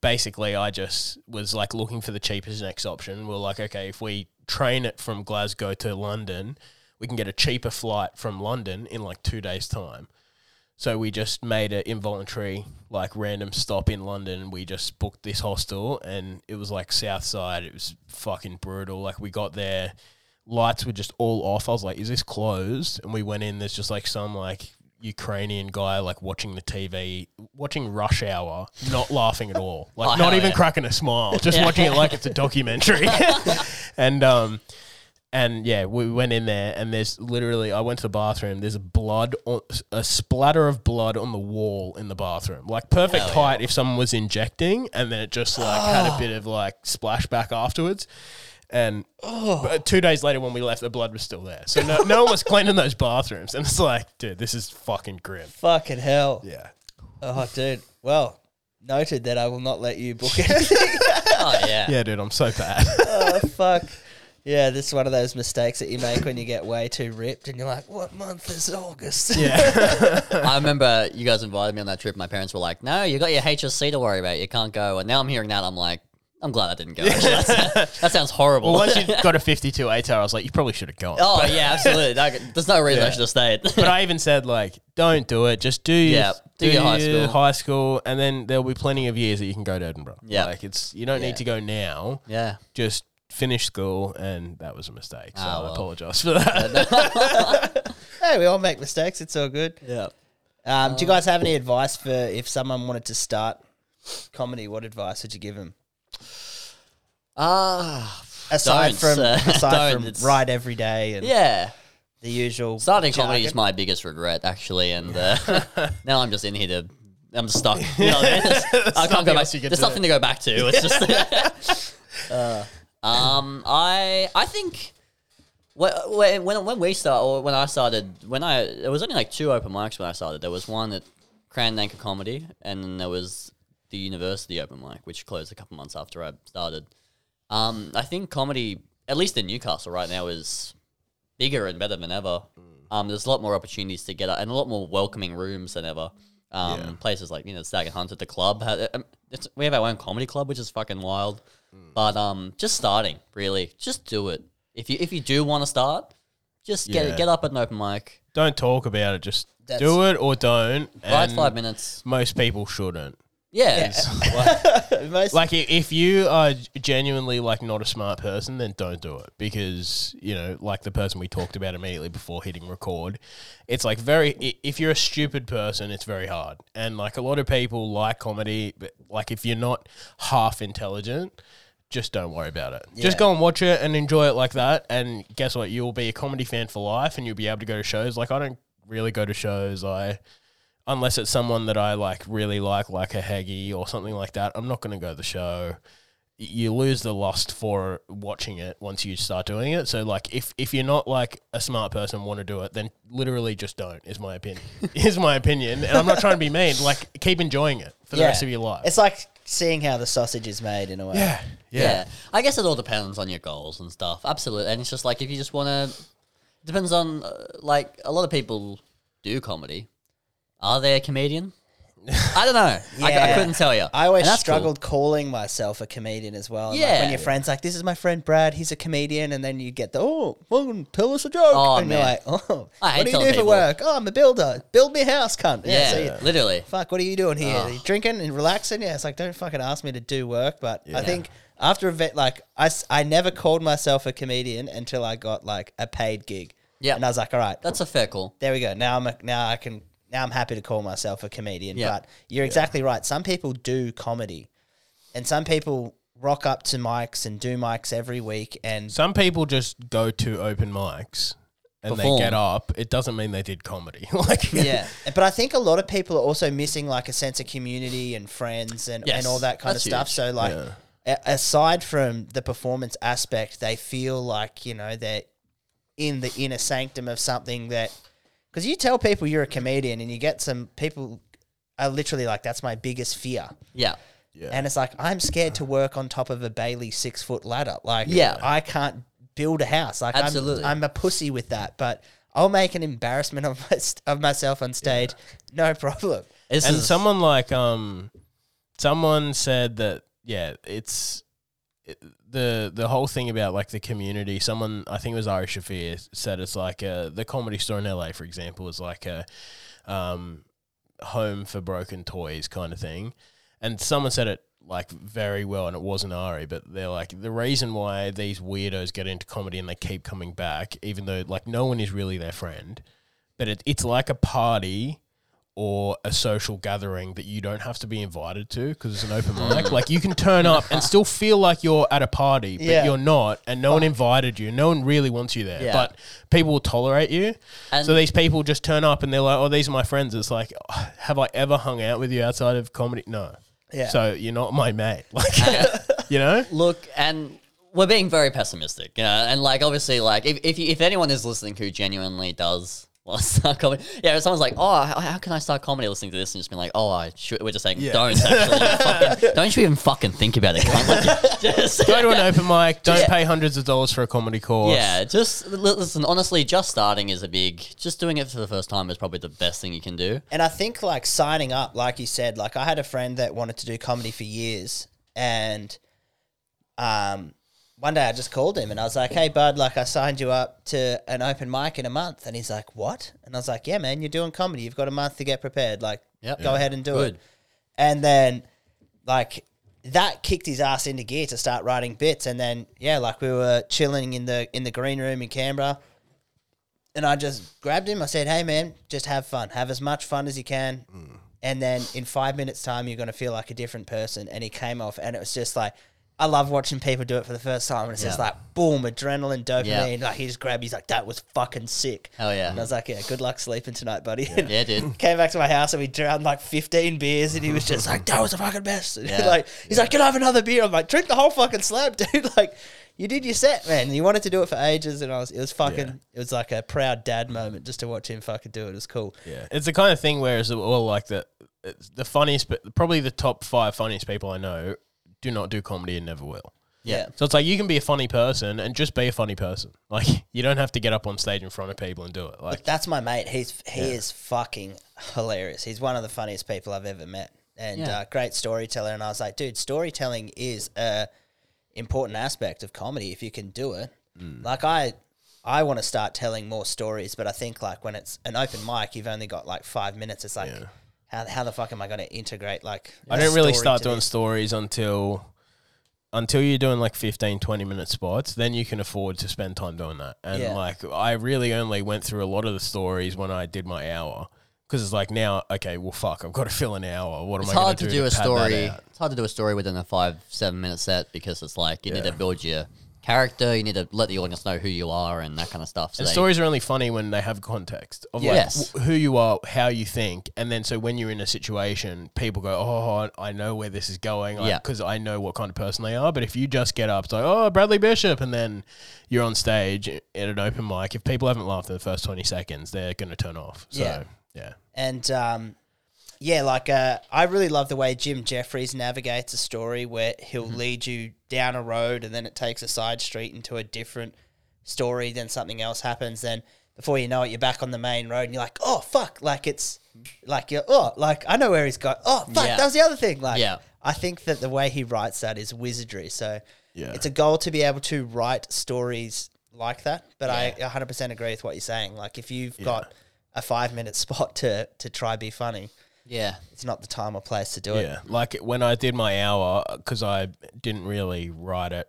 Speaker 3: basically, I just was like looking for the cheapest next option. We are like, okay, if we train it from Glasgow to London, we can get a cheaper flight from London in like two days' time. So we just made an involuntary, like random stop in London. We just booked this hostel, and it was like South Side. It was fucking brutal. Like we got there, lights were just all off. I was like, "Is this closed?" And we went in. There's just like some like Ukrainian guy like watching the TV, watching Rush Hour, not laughing at all, like
Speaker 4: Oh,
Speaker 3: not
Speaker 4: hell
Speaker 3: even
Speaker 4: yeah.
Speaker 3: cracking a smile, just watching it like it's a documentary. and um, and yeah, we went in there, and there's literally, I went to the bathroom. There's a blood, on, a splatter of blood on the wall in the bathroom, like perfect height if someone was injecting, and then it just like had a bit of like splashback afterwards. And but two days later, when we left, the blood was still there. So no, no one was cleaning those bathrooms, and it's like, dude, this is fucking grim.
Speaker 2: Fucking hell.
Speaker 3: Yeah.
Speaker 2: Oh, dude. Well, noted that I will not let you book anything.
Speaker 4: Oh yeah.
Speaker 3: Yeah, dude, I'm so bad.
Speaker 2: oh fuck. Yeah, this is one of those mistakes that you make when you get way too ripped, and you're like, "What month is August?"
Speaker 3: yeah.
Speaker 4: I remember you guys invited me on that trip. My parents were like, "No, you got your HSC to worry about. You can't go." And now I'm hearing that. I'm like, I'm glad I didn't go. Actually, That's- that sounds horrible.
Speaker 3: well, once you got a 52 ATAR, I was like, you probably should have gone.
Speaker 4: oh yeah, absolutely. That- there's no reason I
Speaker 3: Yeah.
Speaker 4: should have stayed.
Speaker 3: but I even said like, don't do it. Just do your,
Speaker 4: Yeah, do your high school.
Speaker 3: high school, and then there'll be plenty of years that you can go to Edinburgh.
Speaker 4: Yeah.
Speaker 3: like it's you don't
Speaker 4: Yeah.
Speaker 3: need to go now.
Speaker 4: yeah.
Speaker 3: Just finish school, and that was a mistake. So
Speaker 4: Ah,
Speaker 3: I apologize for that.
Speaker 2: hey, we all make mistakes. It's all good.
Speaker 4: Yeah.
Speaker 2: Um, do you guys have any advice for if someone wanted to start comedy? What advice would you give them?
Speaker 4: Ah.
Speaker 2: Aside from
Speaker 4: uh,
Speaker 2: aside from
Speaker 4: it's-
Speaker 2: write every day and
Speaker 4: yeah.
Speaker 2: the usual
Speaker 4: Starting comedy is
Speaker 2: jargon.
Speaker 4: my biggest regret, actually, and uh, now I'm just in here to. I'm stuck. You know what I? Can't
Speaker 3: nothing
Speaker 4: go back.
Speaker 3: else you can
Speaker 4: There's
Speaker 3: do.
Speaker 4: nothing to go back to. It's just. Uh, um, I I think when when when we start or when I started when I there was only like two open mics when I started. There was one at Crown and Anchor Comedy, and then there was the University open mic, which closed a couple months after I started. Um, I think comedy, at least in Newcastle right now, is bigger and better than ever. Um, there's a lot more opportunities to get and a lot more welcoming rooms than ever. Um,
Speaker 3: Yeah.
Speaker 4: Places like you know Stag and Hunt at the club. um, it's, we have our own comedy club, which is fucking wild. But um, just starting really, just do it. If you if you do want to start, just get
Speaker 3: Yeah.
Speaker 4: get up at an open mic,
Speaker 3: don't talk about it. Just
Speaker 2: That's-
Speaker 3: do it or don't. and
Speaker 4: five minutes.
Speaker 3: Most people shouldn't.
Speaker 4: Yeah,
Speaker 2: Most-
Speaker 3: Like i- if you are genuinely like not a smart person, then don't do it because you know, like the person we talked about immediately before hitting record, it's like very. i- If you're a stupid person, it's very hard, and like a lot of people like comedy, but like if you're not half intelligent. Just don't worry about it. Just
Speaker 2: Yeah.
Speaker 3: go and watch it and enjoy it like that. And guess what? You'll be a comedy fan for life, and you'll be able to go to shows. Like I don't really go to shows. I unless it's someone that I like really like, like a Heggie or something like that, I'm not going to go to the show. You lose the lust for watching it once you start doing it. So, like, if if you're not like a smart person, want to do it, then literally just don't. Is my opinion. is my opinion, and I'm not trying to be mean. Like, keep enjoying it for the
Speaker 2: Yeah.
Speaker 3: rest of your life.
Speaker 2: It's like seeing how the sausage is made in a way.
Speaker 3: yeah,
Speaker 4: yeah,
Speaker 3: yeah,
Speaker 4: I guess it all depends on your goals and stuff. Absolutely, and it's just like if you just want to. Depends on uh, like a lot of people do comedy. Are they a comedian? I don't know. I, I
Speaker 2: Yeah.
Speaker 4: couldn't tell you.
Speaker 2: I always
Speaker 4: And that's cool.
Speaker 2: struggled calling myself a comedian as well. And, like,
Speaker 4: Yeah.
Speaker 2: when your friend's like, "This is my friend Brad. He's a comedian," and then you get the, "Oh, well, tell us a joke,"
Speaker 4: Oh,
Speaker 2: and you're
Speaker 4: man.
Speaker 2: like, "Oh,
Speaker 4: I hate
Speaker 2: what do you
Speaker 4: telling
Speaker 2: do for
Speaker 4: people.
Speaker 2: work? Oh, I'm a builder. Build me a house, cunt."
Speaker 4: Yeah,
Speaker 2: so you-
Speaker 4: literally.
Speaker 2: fuck, what are you doing here?
Speaker 4: Ugh.
Speaker 2: You drinking and relaxing? Yeah, it's like don't fucking ask me to do work. But I think after a vet, like I, s- I never called myself a comedian until I got like a paid gig.
Speaker 4: Yeah.
Speaker 2: and I was like, all right,
Speaker 4: That's a fair call.
Speaker 2: there we go. Now I'm a, now I can I'm happy to call myself a comedian.
Speaker 4: Yeah.
Speaker 2: But you're exactly right. Some people do comedy, and some people rock up to mics and do mics every week. And
Speaker 3: Some people just go to open mics and
Speaker 4: Perform.
Speaker 3: they get up. It doesn't mean they did comedy. like
Speaker 2: yeah, but I think a lot of people are also missing like a sense of community and friends and,
Speaker 4: Yes,
Speaker 2: and all that kind of stuff.
Speaker 4: huge.
Speaker 2: So like, a- aside from the performance aspect, they feel like you know they're in the inner sanctum of something that because you tell people you're a comedian and you get some people are literally like that's my biggest fear.
Speaker 4: Yeah.
Speaker 2: And it's like I'm scared to work on top of a Bailey six foot ladder. Like,
Speaker 4: Yeah.
Speaker 2: I can't build a house. Like,
Speaker 4: Absolutely.
Speaker 2: I'm, I'm a pussy with that. But I'll make an embarrassment of my, of myself on stage, no problem.
Speaker 4: This
Speaker 3: and
Speaker 4: is
Speaker 3: someone like um someone said that yeah it's it, the the whole thing about like the community someone i think it was ari shaffir said it's like uh the comedy store in la for example is like a um home for broken toys kind of thing. And someone said it like very well and it wasn't ari but they're like the reason why these weirdos get into comedy and they keep coming back even though like no one is really their friend but it, it's like a party or a social gathering that you don't have to be invited to because it's an open mic. Like you can turn up and still feel like you're at a party, but
Speaker 2: Yeah.
Speaker 3: you're not, and no one invited you. No one really wants you there,
Speaker 4: Yeah.
Speaker 3: but people will tolerate you.
Speaker 4: And-
Speaker 3: so these people just turn up and they're like, "Oh, these are my friends." It's like, "Oh, have I ever hung out with you outside of comedy? No.
Speaker 2: Yeah.
Speaker 3: So you're not my mate. Like, you know.
Speaker 4: look and we're being very pessimistic, you know, and like obviously, like if if, you, if anyone is listening who genuinely does want to start comedy, yeah, if someone's like, oh, how, how can I start comedy? Listening to this and just being like, oh, I should. We're just saying, don't actually, you fucking, don't you even fucking think about it? cunt. Like, just,
Speaker 3: Go to an open mic. Don't
Speaker 4: Yeah.
Speaker 3: pay hundreds of dollars for a comedy course.
Speaker 4: Yeah, just li- listen. Honestly, just starting is a big. Just doing it for the first time is probably the best thing you can do.
Speaker 2: And I think like signing up, like you said, like I had a friend that wanted to do comedy for years, and um, one day I just called him and I was like, "Hey, bud, like I signed you up to an open mic in a month," and he's like, "What?" And I was like, "Yeah, man, you're doing comedy. You've got a month to get prepared. Like,
Speaker 4: Yep.
Speaker 2: go ahead and do
Speaker 4: Good.
Speaker 2: it." And then, like. That kicked his ass into gear to start writing bits, and then yeah, like we were chilling in the in the green room in Canberra, and I just grabbed him. I said, "Hey, man, just have fun. Have as much fun as you can." Mm. And then in five minutes' time, you're going to feel like a different person. And he came off, and it was just like, I love watching people do it for the first time. And it's just
Speaker 4: Yeah.
Speaker 2: like, boom, adrenaline, dopamine. Like he just grabbed, he's like, that was fucking sick.
Speaker 4: Hell yeah.
Speaker 2: And I was like, yeah, good luck sleeping tonight, buddy.
Speaker 4: Yeah, dude.
Speaker 2: Came back to my house and we drowned like 15 beers, and he was just like, that was the fucking best. And
Speaker 4: Yeah.
Speaker 2: like, he's like, can I have another beer? I'm like, drink the whole fucking slab, dude. Like, you did your set, man. You wanted to do it for ages, and I was, it was fucking, it was like a proud dad moment just to watch him fucking do it. It was cool.
Speaker 3: Yeah, it's the kind of thing where it's all like the it's the funniest, but probably the top five funniest people I know do not do comedy and never will.
Speaker 2: Yeah.
Speaker 3: So it's like you can be a funny person and just be a funny person. Like you don't have to get up on stage in front of people and do it. Like
Speaker 2: That's my mate. He's he is fucking hilarious. He's one of the funniest people I've ever met, and
Speaker 4: Yeah.
Speaker 2: uh, great storyteller. And I was like, dude, storytelling is a important aspect of comedy if you can do it. Like I, I want to start telling more stories, but I think like when it's an open mic, you've only got like five minutes. It's like,
Speaker 3: Yeah.
Speaker 2: How how the fuck am I going to integrate like?
Speaker 3: I didn't really start doing
Speaker 2: this?
Speaker 3: stories until until you're doing like 15 20 minute spots then you can afford to spend time doing that and
Speaker 2: Yeah.
Speaker 3: like i really only went through a lot of the stories when i did my hour because it's like now okay well fuck i've got to fill an hour what
Speaker 4: It's
Speaker 3: am i
Speaker 4: hard
Speaker 3: going
Speaker 4: to do a
Speaker 3: pad that
Speaker 4: story. It's hard to do a story within a five seven minute set because it's like you need to build your character. You need to let the audience know who you are and that kind of stuff. So
Speaker 3: And
Speaker 4: they-
Speaker 3: stories are only funny when they have context of like
Speaker 4: Yes.
Speaker 3: wh- who you are, how you think, and then so when you're in a situation, people go, "Oh, I know where this is going,"
Speaker 4: Yeah.
Speaker 3: because I know what kind of person they are. But if you just get up, it's like, "Oh, Bradley Bishop," and then you're on stage at an open mic, if people haven't laughed in the first twenty seconds, they're going to turn off. So
Speaker 2: Yeah.
Speaker 3: yeah,
Speaker 2: And um, yeah, like uh, I really love the way Jim Jeffries navigates a story where he'll
Speaker 3: Mm-hmm.
Speaker 2: lead you down a road and then it takes a side street into a different story. Then something else happens. Then before you know it, you're back on the main road and you're like, oh fuck, like it's like you're oh like I know where he's got. Oh fuck,
Speaker 4: Yeah.
Speaker 2: that was the other thing. Like
Speaker 4: Yeah.
Speaker 2: I think that the way he writes that is wizardry. So
Speaker 3: Yeah.
Speaker 2: it's a goal to be able to write stories like that. But I 100% agree with what you're saying. Like if you've got a five minute spot to to try be funny,
Speaker 4: Yeah.
Speaker 2: it's not the time or place to do it.
Speaker 3: Yeah, like when I did my hour, because I didn't really write it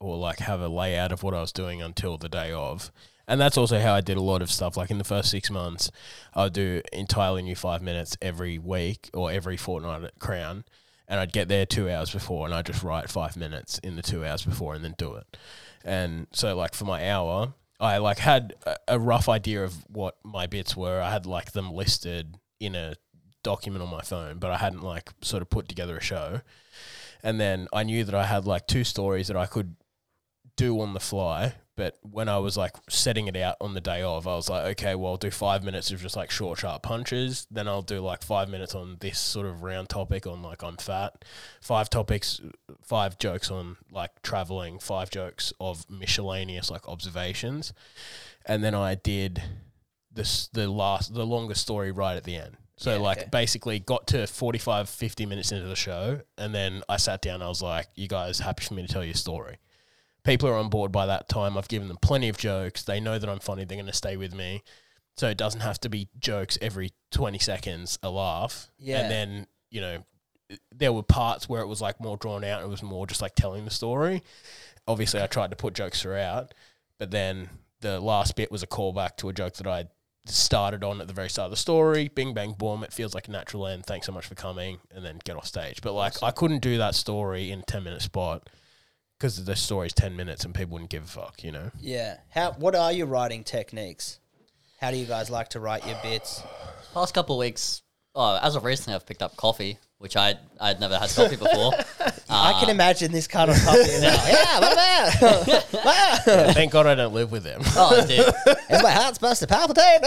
Speaker 3: or like have a layout of what I was doing until the day of. And that's also how I did a lot of stuff. Like in the first six months, I'd do entirely new five minutes every week or every fortnight at Crown. And I'd get there two hours before and I'd just write five minutes in the two hours before and then do it. And so, like, for my hour, I like had a, a rough idea of what my bits were. I had like them listed in a document on my phone, but I hadn't like sort of put together a show. And then I knew that I had like two stories that I could do on the fly. But when I was like setting it out on the day of, I was like, okay, well, I'll do five minutes of just like short, sharp punches. Then I'll do like five minutes on this sort of round topic on like I'm fat. Five topics, five jokes on like traveling, five jokes of miscellaneous like observations. And then I did this the last the longest story right at the end. So
Speaker 2: Yeah,
Speaker 3: like
Speaker 2: okay.
Speaker 3: basically got to 45 50 minutes into the show and then I sat down I was like you guys happy for me to tell you a story. People are on board by that time. I've given them plenty of jokes. They know that I'm funny. They're going to stay with me. So it doesn't have to be jokes every 20 seconds a laugh.
Speaker 2: Yeah.
Speaker 3: And then, you know, there were parts where it was like more drawn out. It was more just like telling the story. Obviously, I tried to put jokes throughout, but then the last bit was a callback to a joke that I started on at the very start of the story. Bing, bang, boom. It feels like a natural end. Thanks so much for coming, and then get off stage. But like, I couldn't do that story in a 10 minute spot because the story's 10 minutes and people wouldn't give a fuck, you know?
Speaker 2: Yeah. How? What are your writing techniques? How do you guys like to write your bits?
Speaker 4: Past couple of weeks, oh, as of recently, I've picked up coffee, which I I'd never had coffee before.
Speaker 2: I can imagine this kind of coffee. now. yeah, what about? wow.
Speaker 3: Thank God I don't live with them.
Speaker 4: oh, dude.
Speaker 2: Is my heart supposed to palpitate?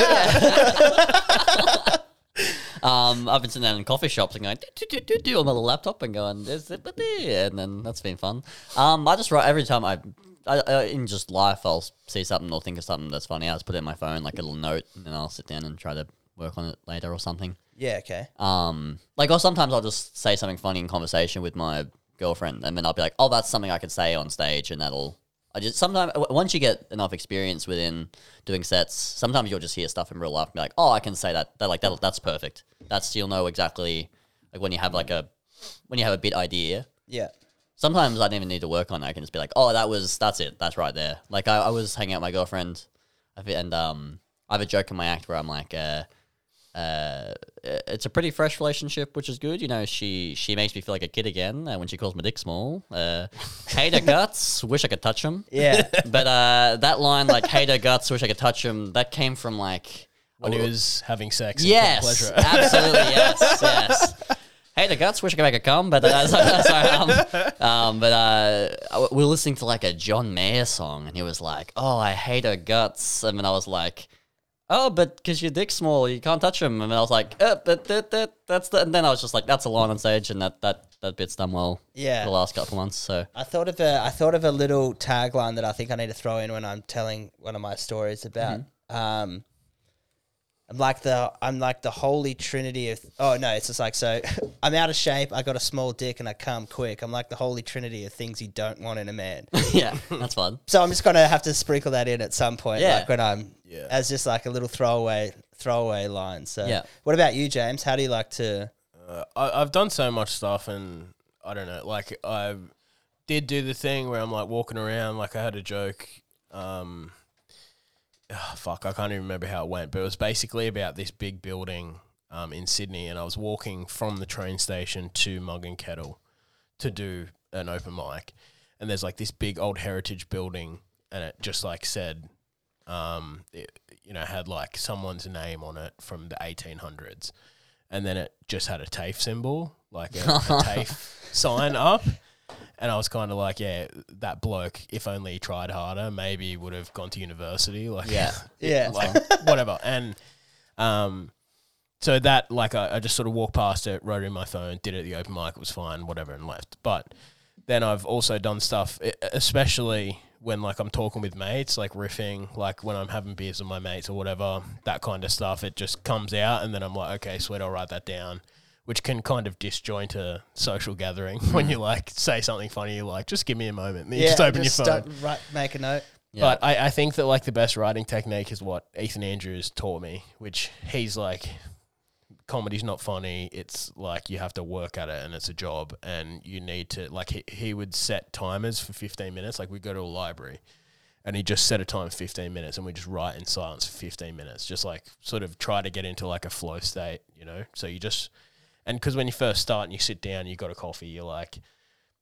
Speaker 4: Um, I've been sitting down in coffee shops and going do, do, do, do, on my little laptop and going there's it, but there," and then that's been fun. Um, I just write every time I, I, I in just life I'll see something or think of something that's funny. I just put it in my phone like a little note, and then I'll sit down and try to work on it later or something.
Speaker 2: Yeah. Okay.
Speaker 4: Um, like or sometimes I'll just say something funny in conversation with my girlfriend, and then I'll be like, oh, that's something I could say on stage, and that'll. I just sometimes w- once you get enough experience within doing sets, sometimes you'll just hear stuff in real life and be like, oh, I can say that. That like that that's perfect. That's you'll know exactly like when you have like a when you have a bit idea.
Speaker 2: Yeah.
Speaker 4: Sometimes I don't even need to work on it. I can just be like, oh, that was that's it. That's right there. Like I, I was hanging out with my girlfriend, and um, I have a joke in my act where I'm like, uh, uh, it's a pretty fresh relationship, which is good. You know, she she makes me feel like a kid again uh, when she calls my dick small. Uh, hate her guts, wish I could touch him.
Speaker 2: Yeah.
Speaker 4: But uh, that line, like hate her guts, wish I could touch him. that came from like
Speaker 3: When he was having sex and
Speaker 4: yes,
Speaker 3: pleasure.
Speaker 4: absolutely yes, yes. Hate her guts, wish I could make her come, but uh, sorry, sorry, um, um, but uh, we were listening to like a John Mayer song, and he was like, "Oh, I hate her guts," and then I was like. Oh, but because your dick's small, you can't touch them. And I was like, uh, but that, that, that's the. And then I was just like, that's a line on stage, and that that that bit's done well.
Speaker 2: Yeah.
Speaker 4: the last couple months. So
Speaker 2: I thought of a I thought of a little tagline that I think I need to throw in when I'm telling one of my stories about. Um, I'm like the I'm like the holy trinity of oh no it's just like so I'm out of shape I got a small dick and I come quick I'm like the holy trinity of things you don't want in a man
Speaker 4: yeah, that's fun.
Speaker 2: so I'm just gonna have to sprinkle that in at some point
Speaker 4: Yeah.
Speaker 2: like when I'm
Speaker 3: Yeah.
Speaker 2: as just like a little throwaway throwaway line so
Speaker 4: Yeah.
Speaker 2: what about you James how do you like to
Speaker 3: Uh, I, I've done so much stuff, and I don't know. Like I did do the thing where I'm like walking around. Like I had a joke. Um, ah, fuck, I can't even remember how it went, but it was basically about this big building um, in Sydney, and I was walking from the train station to Mug and Kettle to do an open mic, and there's like this big old heritage building, and it just like said, um, it, you know, had like someone's name on it from the 1800s and then it just had a TAFE symbol, like a, a TAFE sign up. And I was kind of like, yeah, that bloke, if only he tried harder, maybe would have gone to university. Like,
Speaker 4: Yeah.
Speaker 2: Yeah.
Speaker 3: like whatever. And um, so that, like, I, I just sort of walked past it, wrote it in my phone, did it at the open mic, it was fine, whatever, and left. But then I've also done stuff, especially when like I'm talking with mates, like riffing, like when I'm having beers with my mates or whatever, that kind of stuff. It just comes out, and then I'm like, okay, sweet, I'll write that down. Which can kind of disjoint a social gathering when you like say something funny, you're like, just give me a moment. Then you just open your phone.
Speaker 2: start- right, make a note
Speaker 4: Yeah.
Speaker 3: But I, I think that like the best writing technique is what Ethan Andrews taught me, which he's like comedy's not funny. It's like you have to work at it, and it's a job, and you need to like he, he would set timers for fifteen minutes. Like we go to a library, and he just set a time for fifteen minutes, and we just write in silence for fifteen minutes, just like sort of try to get into like a flow state, you know. So you just and because when you first start and you sit down, you got a coffee, you're like,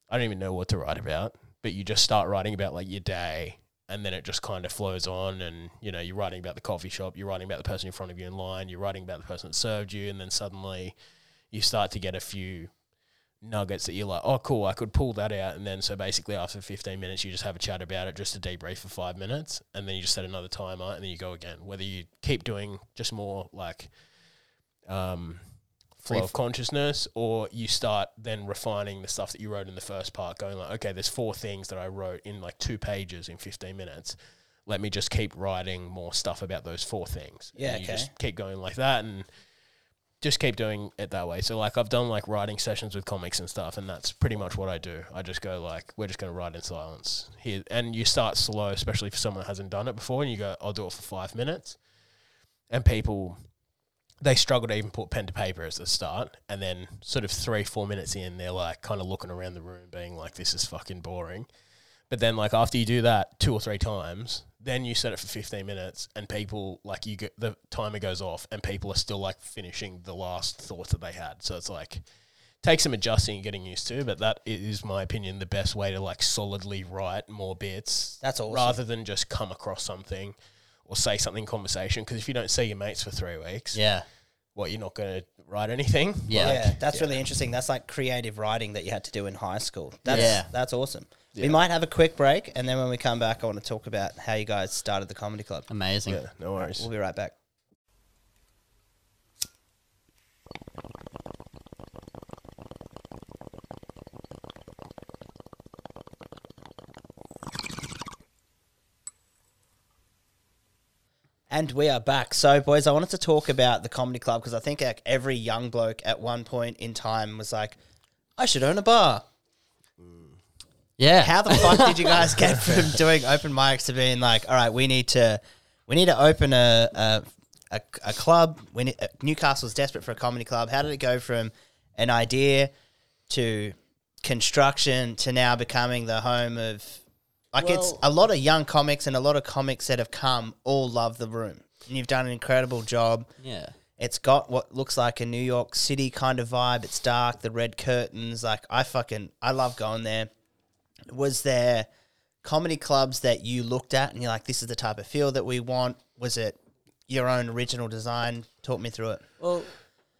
Speaker 3: I don't even know what to write about, but you just start writing about like your day and then it just kind of flows on and you know you're writing about the coffee shop you're writing about the person in front of you in line you're writing about the person that served you and then suddenly you start to get a few nuggets that you're like oh cool i could pull that out. And then so basically after 15 minutes you just have a chat about it just to debrief for five minutes and then you just set another timer and then you go again. Whether you keep doing just more like um flow of consciousness or you start then refining the stuff that you wrote in the first part going like okay there's four things that i wrote in like two pages in 15 minutes. Let me just keep writing more stuff about those four things.
Speaker 2: Yeah,
Speaker 3: and you
Speaker 2: okay.
Speaker 3: just keep going like that and just keep doing it that way. So like i've done like writing sessions with comics and stuff and that's pretty much what i do. I just go like we're just going to write in silence here. And you start slow especially for someone that hasn't done it before and you go i'll do it for five minutes. And people they struggle to even put pen to paper as the start, and then sort of three, four minutes in, they're like kind of looking around the room, being like, "This is fucking boring." But then, like after you do that two or three times, then you set it for fifteen minutes, and people like you get the timer goes off, and people are still like finishing the last thoughts that they had. So it's like takes some adjusting and getting used to, but that is my opinion the best way to like solidly write more bits.
Speaker 2: That's awesome.
Speaker 3: Rather than just come across something or say something in conversation, because if you don't see your mates for three weeks,
Speaker 4: Yeah.
Speaker 3: what you're not going to write anything.
Speaker 4: Yeah.
Speaker 2: Yeah, that's really interesting. That's like creative writing that you had to do in high school. That's,
Speaker 4: Yeah.
Speaker 2: that's awesome. We might have a quick break, and then when we come back, I want to talk about how you guys started the comedy club.
Speaker 4: Amazing.
Speaker 3: Yeah, no worries.
Speaker 2: We'll be right back. And we are back. So, boys, I wanted to talk about the comedy club because I think like every young bloke at one point in time was like, I should own a bar.
Speaker 4: Yeah.
Speaker 2: How the fuck did you guys get from doing open mics to being like, all right, we need to, we need to open a a, a, a club. We need, uh, Newcastle's desperate for a comedy club. How did it go from an idea to construction to now becoming the home of, like, it's a lot of young comics and a lot of comics that have come all love the room. And you've done an incredible job.
Speaker 4: yeah.
Speaker 2: It's got what looks like a New York City kind of vibe. It's dark, the red curtains. Like I fucking I love going there. Was there comedy clubs that you looked at and you're like, this is the type of feel that we want? Was it your own original design? Talk me through it.
Speaker 4: Well,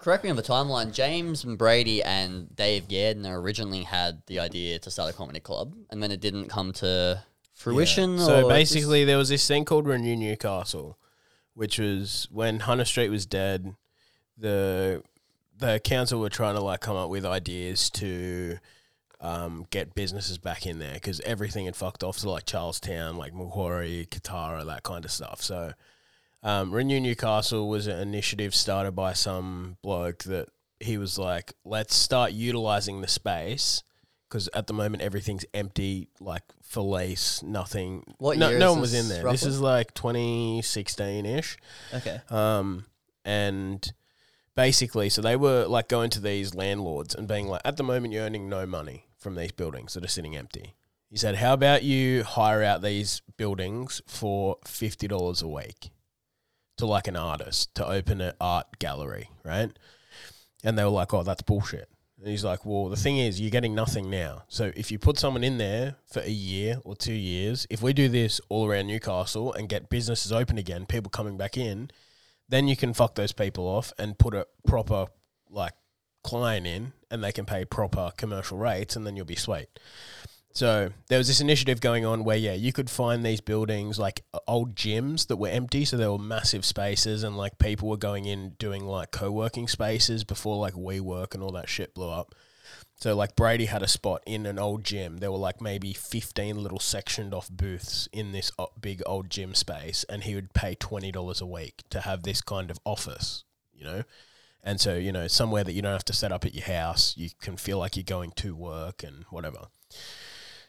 Speaker 4: correct me on the timeline. James and Brady and Dave Gardner originally had the idea to start a comedy club, and then it didn't come to fruition.
Speaker 3: So
Speaker 4: or just-
Speaker 3: basically, there was this thing called Renew Newcastle, which was when Hunter Street was dead. The the council were trying to like come up with ideas to um, get businesses back in there because everything had fucked off to like Charlestown, like Macquarie, Kotara, that kind of stuff. So um, Renew Newcastle was an initiative started by some bloke that he was like, let's start utilizing the space because at the moment everything's empty, like for lease, nothing.
Speaker 4: What
Speaker 3: no,
Speaker 4: year
Speaker 3: no
Speaker 4: is
Speaker 3: one was in
Speaker 4: this,
Speaker 3: there. This
Speaker 4: roughly?
Speaker 3: is like 2016 ish.
Speaker 2: Okay.
Speaker 3: Um, and basically, so they were like going to these landlords and being like, at the moment, you're earning no money from these buildings that are sitting empty. He said, how about you hire out these buildings for $50 a week to like an artist to open an art gallery, right? And they were like, oh, that's bullshit. And he's like, well, the thing is, you're getting nothing now. So if you put someone in there for a year or two years, if we do this all around Newcastle and get businesses open again, people coming back in, then you can fuck those people off and put a proper like client in and they can pay proper commercial rates and then you'll be sweet. So there was this initiative going on where yeah, you could find these buildings like old gyms that were empty, so there were massive spaces and like people were going in doing like co-working spaces before like WeWork and all that shit blew up. So like Brady had a spot in an old gym. There were like maybe 15 little sectioned off booths in this big old gym space and he would pay $20 a week to have this kind of office, you know? And so, you know, somewhere that you don't have to set up at your house, you can feel like you're going to work and whatever.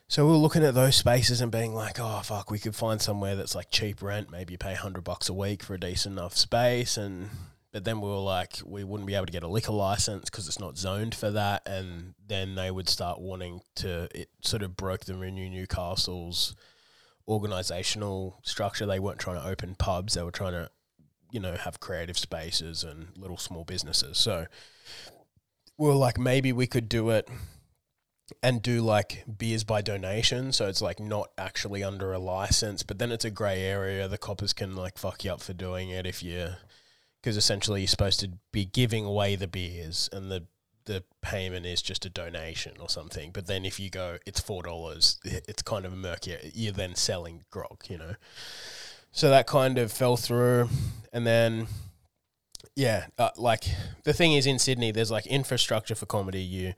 Speaker 3: So we were looking at those spaces and being like, oh fuck, we could find somewhere that's like cheap rent. Maybe you pay hundred bucks a week for a decent enough space, and but then we were like, we wouldn't be able to get a liquor license because it's not zoned for that. And then they would start wanting to, it sort of broke the Renew Newcastle's organizational structure. They weren't trying to open pubs, they were trying to, you know, have creative spaces and little small businesses. So we were like, maybe we could do it and do like beers by donation. So it's like not actually under a license, but then it's a grey area. The coppers can like fuck you up for doing it if you, because essentially you're supposed to be giving away the beers and the the payment is just a donation or something. But then if you go, it's four dollars. It's kind of murky. You're then selling grog, you know. So that kind of fell through, and then yeah, uh, like the thing is in Sydney, there's like infrastructure for comedy. You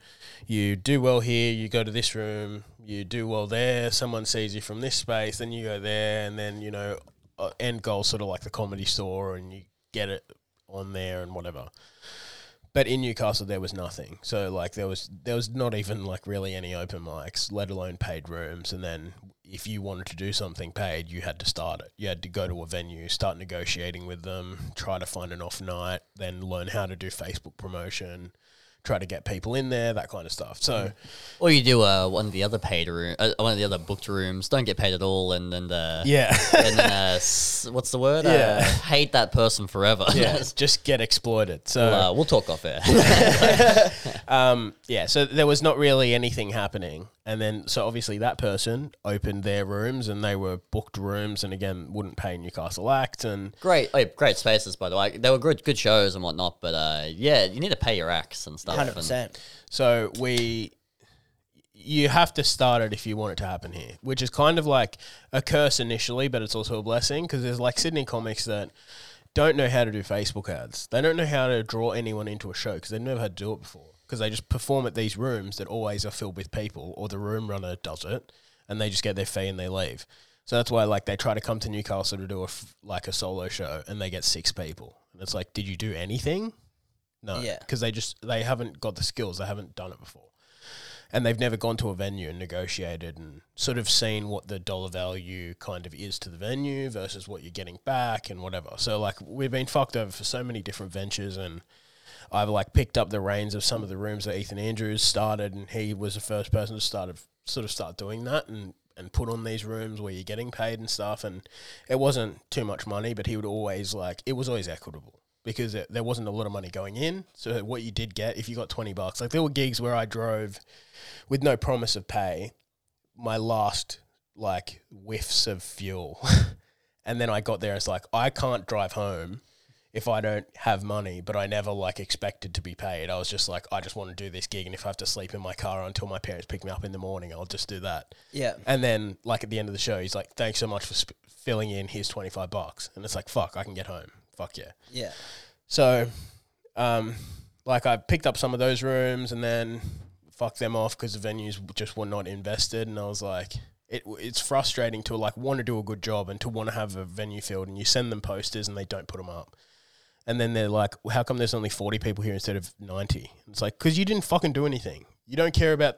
Speaker 3: you do well here, you go to this room, you do well there. Someone sees you from this space, then you go there, and then you know, uh, end goal sort of like the comedy store, and you get it on there and whatever. But in Newcastle, there was nothing. So like there was there was not even like really any open mics, let alone paid rooms. And then if you wanted to do something paid, you had to start it. You had to go to a venue, start negotiating with them, try to find an off night, then learn how to do Facebook promotion, try to get people in there, that kind of stuff. So
Speaker 4: Or you do uh, one of the other paid room, uh, one of the other booked rooms. Don't get paid at all, and then uh,
Speaker 3: yeah.
Speaker 4: and uh, s- what's the word?
Speaker 3: Yeah.
Speaker 4: Uh, hate that person forever.
Speaker 3: yeah, just get exploited. So
Speaker 4: Well, uh, we'll talk off air.
Speaker 3: Um, yeah, so there was not really anything happening. And then, so obviously, that person opened their rooms and they were booked rooms and again, wouldn't pay Newcastle Act. And
Speaker 4: great, oh, great spaces by the way. They were good, good shows and whatnot. But uh, yeah, you need to pay your acts and stuff.
Speaker 2: Hundred
Speaker 4: and-
Speaker 2: percent.
Speaker 3: so we, you have to start it if you want it to happen here, which is kind of like a curse initially, but it's also a blessing because there's like Sydney comics that don't know how to do Facebook ads. They don't know how to draw anyone into a show because they've never had to do it before. Because they just perform at these rooms that always are filled with people, or the room runner does it, and they just get their fee and they leave. So that's why like they try to come to Newcastle to do a f- like a solo show, and they get six people, and it's like, did you do anything? No,
Speaker 2: Yeah.
Speaker 3: because they just they haven't got the skills, they haven't done it before and they've never gone to a venue and negotiated and sort of seen what the dollar value kind of is to the venue versus what you're getting back and whatever. So like we've been fucked over for so many different ventures and I've like picked up the reins of some of the rooms that Ethan Andrews started and he was the first person to sort of start doing that and and put on these rooms where you're getting paid and stuff and it wasn't too much money but he would always like it was always equitable because it, there wasn't a lot of money going in so what you did get if you got 20 bucks like there were gigs where I drove with no promise of pay, my last like whiffs of fuel. and then I got there, it's like, I can't drive home if I don't have money, but I never like expected to be paid. I was just like, I just want to do this gig. And if I have to sleep in my car until my parents pick me up in the morning, I'll just do that.
Speaker 2: Yeah.
Speaker 3: And then, like at the end of the show, he's like, "Thanks so much for sp- filling in. Here's twenty five bucks." And it's like, "Fuck, I can get home. Fuck yeah."
Speaker 2: Yeah.
Speaker 3: So, um, like I picked up some of those rooms and then fucked them off because the venues just were not invested, and I was like, it, it's frustrating to like want to do a good job and to want to have a venue filled, and you send them posters and they don't put them up, and then they're like, well, how come there's only forty people here instead of ninety? It's like because you didn't fucking do anything. You don't care about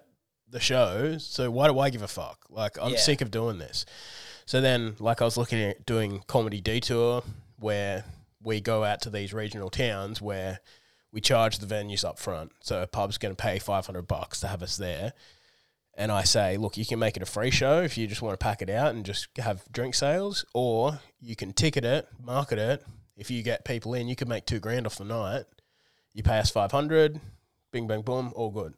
Speaker 3: the show, so why do I give a fuck? Like I'm
Speaker 2: Yeah.
Speaker 3: sick of doing this. So then, like I was looking at doing comedy detour, where we go out to these regional towns where we charge the venues up front. So a pub's going to pay 500 bucks to have us there. And I say, look, you can make it a free show if you just want to pack it out and just have drink sales, or you can ticket it, market it. If you get people in, you could make two grand off the night. You pay us 500, bing, bang, boom, all good.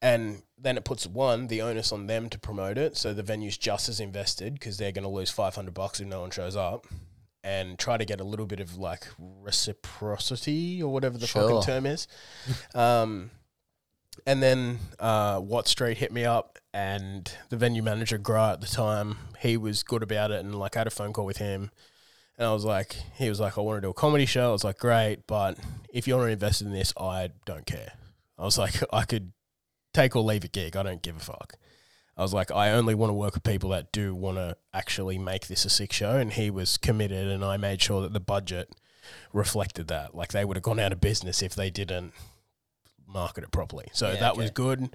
Speaker 3: And then it puts one, the onus on them to promote it. So the venue's just as invested because they're going to lose 500 bucks if no one shows up and try to get a little bit of like reciprocity or whatever the
Speaker 4: Sure.
Speaker 3: fucking term is. um, and then uh, Watt Street hit me up, and the venue manager, Grant, at the time, he was good about it. And like, I had a phone call with him, and I was like, he was like, I want to do a comedy show. I was like, great, but if you're not invested in this, I don't care. I was like, I could take or leave a gig. I don't give a fuck. I was like, I only want to work with people that do want to actually make this a sick show. And he was committed, and I made sure that the budget reflected that. Like they would have gone out of business if they didn't market it properly. So
Speaker 2: Yeah,
Speaker 3: that was good.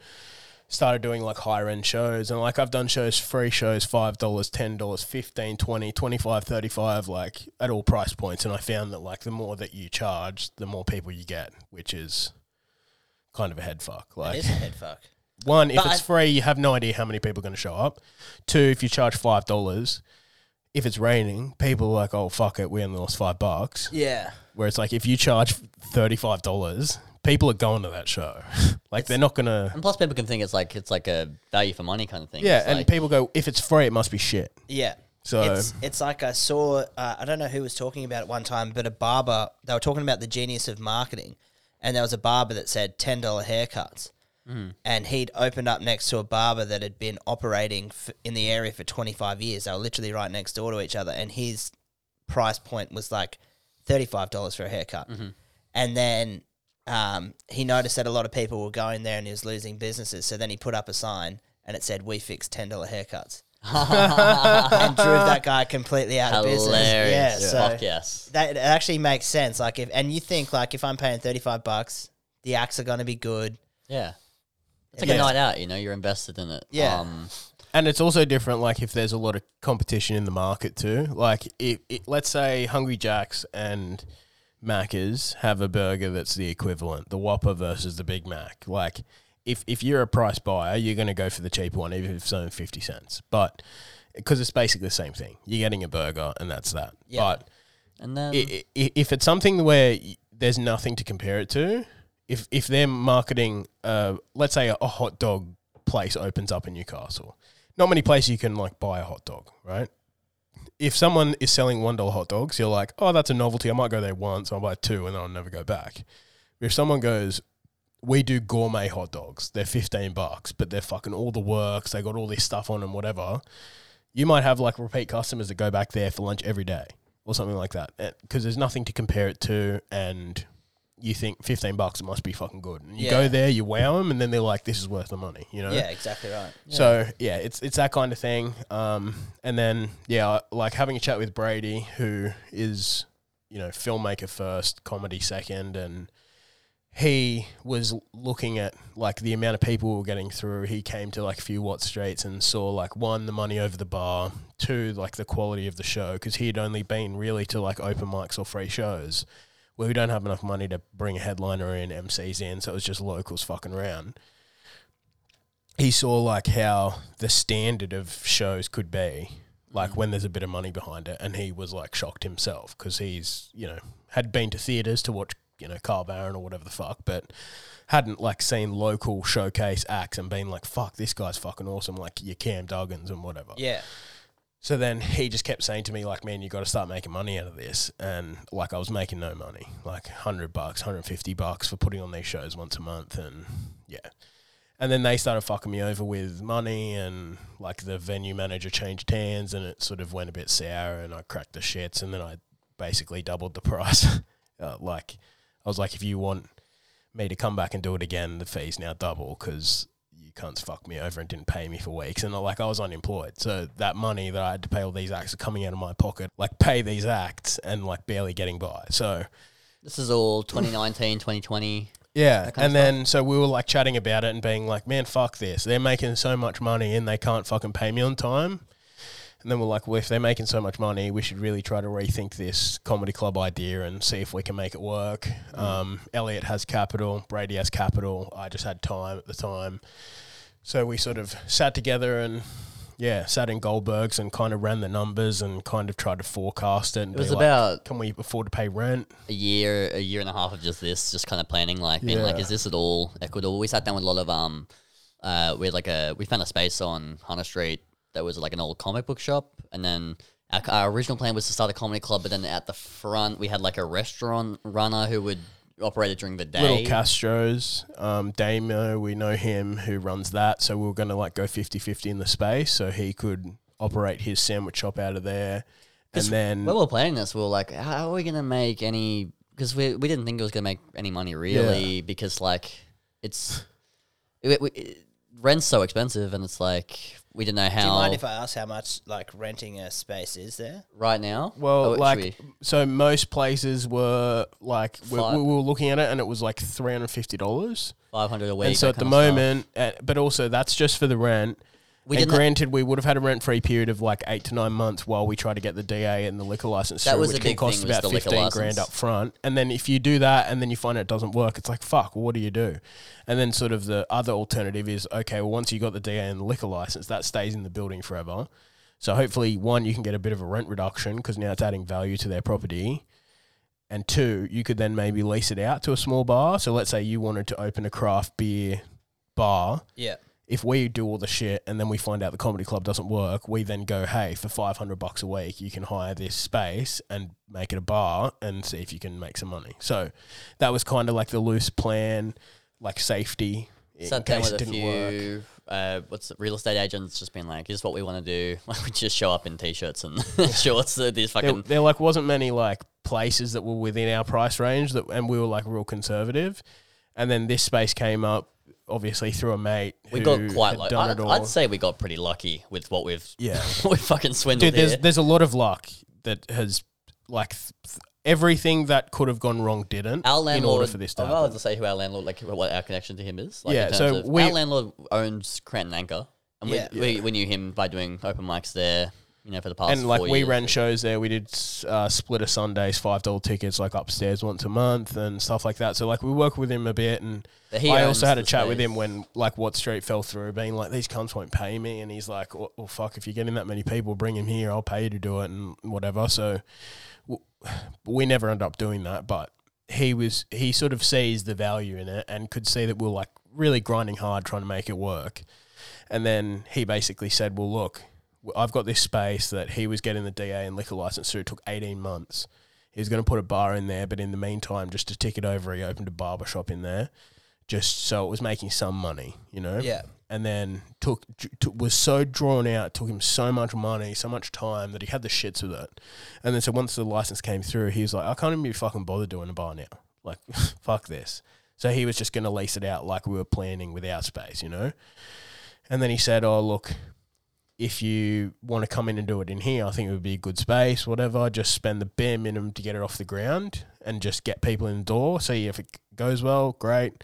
Speaker 3: Started doing like higher end shows and like I've done shows free shows $5 $10 15 20 25 35 like at all price points and I found that like the more that you charge the more people you get which is kind of a head fuck like
Speaker 2: is a head fuck.
Speaker 3: one, if
Speaker 2: But
Speaker 3: it's free, you have no idea how many people are going to show up. Two, if you charge five dollars, if it's raining, people are like, "Oh fuck it, we only lost five bucks."
Speaker 2: Yeah.
Speaker 3: Where it's like, if you charge thirty five dollars, people are going to that show. like they're not gonna.
Speaker 4: And plus, people can think it's like it's like a value for money kind of thing.
Speaker 3: Yeah,
Speaker 4: It's
Speaker 3: and
Speaker 4: like-
Speaker 3: people go, if it's free, it must be shit.
Speaker 2: Yeah.
Speaker 3: So-
Speaker 2: it's it's like I saw uh, I don't know who was talking about it one time, but a barber they were talking about the genius of marketing, and there was a barber that said ten dollar haircuts, and he'd opened up next to a barber that had been operating f- in the area for twenty five years. They were literally right next door to each other, and his price point was like thirty five dollars for a haircut, and then. Um, he noticed that a lot of people were going there and he was losing businesses. So then he put up a sign and it said, "We fix ten dollar haircuts." and drove that guy completely out of business.
Speaker 4: hilarious.
Speaker 2: Yeah, so
Speaker 4: Fuck yes.
Speaker 2: that it actually makes sense. Like if and you think like if I'm paying thirty five bucks, the acts are gonna be good.
Speaker 4: Yeah. It's like
Speaker 2: Yeah.
Speaker 4: a night out, you know, you're invested in it.
Speaker 2: Yeah.
Speaker 4: Um,
Speaker 3: And it's also different, like if there's a lot of competition in the market too. Like, if, if let's say Hungry Jacks and Macca's have a burger that's the equivalent, the Whopper versus the Big Mac. Like, if if you're a price buyer, you're going to go for the cheaper one, even if it's only fifty cents. But because it's basically the same thing, you're getting a burger, and that's that.
Speaker 2: Yeah.
Speaker 3: But
Speaker 4: and then
Speaker 3: i- i- if it's something where y- there's nothing to compare it to, if if they're marketing, uh, let's say a, a hot dog place opens up in Newcastle, not many places you can like buy a hot dog, right? If someone is selling one dollar hot dogs, you're like, oh, that's a novelty. I might go there once. I'll buy two, and then I'll never go back. If someone goes, we do gourmet hot dogs. They're fifteen bucks, but they're fucking all the works. They got all this stuff on them, whatever. You might have like repeat customers that go back there for lunch every day or something like that, eh, because there's nothing to compare it to, and you think fifteen bucks it must be fucking good. And you
Speaker 2: Yeah.
Speaker 3: go there, you wow them, and then they're like, "This is worth the money," you know.
Speaker 2: Yeah, exactly right.
Speaker 3: So yeah, it's it's that kind of thing. Um, and then yeah, like having a chat with Brady, who is you know filmmaker first, comedy second, and he was looking at like the amount of people we were getting through. He came to like a few Watt Streets and saw like one the money over the bar, two like the quality of the show because he had only been really to like open mics or free shows. Where we don't have enough money to bring a headliner in, MCs in, so it was just locals fucking around. He saw like how the standard of shows could be like mm. when there's a bit of money behind it and he was like shocked himself because he's you know had been to theaters to watch you know Carl Barron or whatever the fuck but hadn't like seen local showcase acts and been like fuck this guy's fucking awesome like your Cam Duggins and whatever.
Speaker 2: Yeah.
Speaker 3: So then he just kept saying to me, like, man, you got to start making money out of this. And like, I was making no money, like 100 bucks, 150 bucks for putting on these shows once a month. And yeah. And then they started fucking me over with money and like the venue manager changed hands and it sort of went a bit sour and I cracked the shits and then I basically doubled the price. uh, like, I was like, if you want me to come back and do it again, the fee's now double because cunts fucked me over and didn't pay me for weeks. And like I was unemployed. So that money that I had to pay all these acts are coming out of my pocket, like pay these acts and like barely getting by. So
Speaker 4: this is all 2019, 2020.
Speaker 3: yeah. And then so we were like chatting about it and being like, man, fuck this. They're making so much money and they can't fucking pay me on time. And then we're like, well, if they're making so much money, we should really try to rethink this comedy club idea and see if we can make it work. Um, Elliott has capital, Brady has capital. I just had time at the time. So we sort of sat together and, yeah, sat in Goldberg's and kind of ran the numbers and kind of tried to forecast it. And
Speaker 4: It was
Speaker 3: like,
Speaker 4: about
Speaker 3: can we afford to pay rent?
Speaker 4: a year, a year and a half of just this, just kind of planning, like being like, is this at all equitable? We sat down with a lot of um, uh, we had like a we found a space on Hunter Street that was like an old comic book shop, and then our, our original plan was to start a comedy club, but then at the front we had like a restaurant runner who would operate it during the day.
Speaker 3: Little Castro's, um, Damo, we know him who runs that. So we were going to like go 50 50 in the space so he could operate his sandwich shop out of there. And then,
Speaker 4: when we were planning this, we were like, how are we gonna make any? Because we we didn't think it was gonna make any money really, because like it's. It, we, rent's so expensive, and it's like we didn't know how.
Speaker 2: Do you mind if I ask how much like renting a space is there?
Speaker 4: right now?
Speaker 3: Well,
Speaker 4: Oh, should
Speaker 3: like,
Speaker 4: we-
Speaker 3: so most places were like, we,
Speaker 4: Five.
Speaker 3: we were looking at it and it was like $350.
Speaker 4: five hundred a week.
Speaker 3: and so
Speaker 4: that
Speaker 3: at the
Speaker 4: kind of stuff.
Speaker 3: moment, uh, but also that's just for the rent.
Speaker 4: We
Speaker 3: and
Speaker 4: didn't-
Speaker 3: granted, we would have had a rent-free period of like eight to nine months while we try to get the DA and the liquor license
Speaker 4: That
Speaker 3: through,
Speaker 4: was
Speaker 3: which
Speaker 4: the
Speaker 3: can
Speaker 4: big
Speaker 3: cost
Speaker 4: thing, was
Speaker 3: about
Speaker 4: the liquor
Speaker 3: fifteen grand
Speaker 4: license.
Speaker 3: up front. And then if you do that and then you find it doesn't work, it's like fuck. Well, what do you do? And then sort of the other alternative is okay. Well, once you got the DA and the liquor license, that stays in the building forever. So hopefully, one, you can get a bit of a rent reduction because now it's adding value to their property. And two, you could then maybe lease it out to a small bar. So let's say you wanted to open a craft beer bar
Speaker 2: Yeah.
Speaker 3: If we do all the shit and then we find out the comedy club doesn't work, we then go, hey, for five hundred bucks a week, you can hire this space and make it a bar and see if you can make some money. So that was kind of like the loose plan, like safety in
Speaker 4: sat down
Speaker 3: case
Speaker 4: with
Speaker 3: it
Speaker 4: a
Speaker 3: didn't work.
Speaker 4: few uh, what's it, real estate agents just been like, "Here's what we want to do." Like we just show up in t-shirts and shorts. These
Speaker 3: There,
Speaker 4: fucking
Speaker 3: there like wasn't many like places that were within our price range that, and we were like real conservative. And then this space came up, obviously through a mate.
Speaker 4: we
Speaker 3: who
Speaker 4: got quite lucky. I'd. I'd say we got pretty lucky with what we've
Speaker 3: Yeah.
Speaker 4: we fucking swindled
Speaker 3: Dude, there's
Speaker 4: here.
Speaker 3: there's a lot of luck that has like th- th- everything that could have gone wrong didn't.
Speaker 4: Our landlord, in
Speaker 3: order for this to
Speaker 4: I'm allowed
Speaker 3: happen.
Speaker 4: to say who our landlord, like what our connection to him is. Like,
Speaker 3: Yeah,
Speaker 4: in
Speaker 3: so
Speaker 4: of-
Speaker 3: we-
Speaker 4: our landlord owns Crown and Anchor, and
Speaker 2: Yeah.
Speaker 4: we, we we knew him by doing open mics there. You know, for the past
Speaker 3: And like we
Speaker 4: years.
Speaker 3: ran shows there, we did uh, split a Sundays, five dollar tickets, like upstairs once a month and stuff like that. So like we work with him a bit, and I also had a chat with him when like Watt Street fell through, being like these cunts won't pay me, and he's like, well, well, fuck, if you're getting that many people, bring him here, I'll pay you to do it and whatever. So w- we never end up doing that, but he was he sort of sees the value in it and could see that we we're like really grinding hard trying to make it work. And then he basically said, "Well, look, I've got this space that he was getting the DA and liquor license through. It took 18 months. He was going to put a bar in there, but in the meantime, just to tick it over, he opened a barber shop in there, just so it was making some money, you know.
Speaker 2: Yeah.
Speaker 3: And then took, took was so drawn out, took him so much money, so much time that he had the shits with it. And then so once the license came through, he was like, I can't even be fucking bothered doing a bar now. Like, fuck this. So he was just going to lease it out like we were planning with our space, you know. And then he said, "Oh, look, if you want to come in and do it in here, I think it would be a good space. Whatever, just spend the bare minimum to get it off the ground and just get people in the door. See if it goes well, great."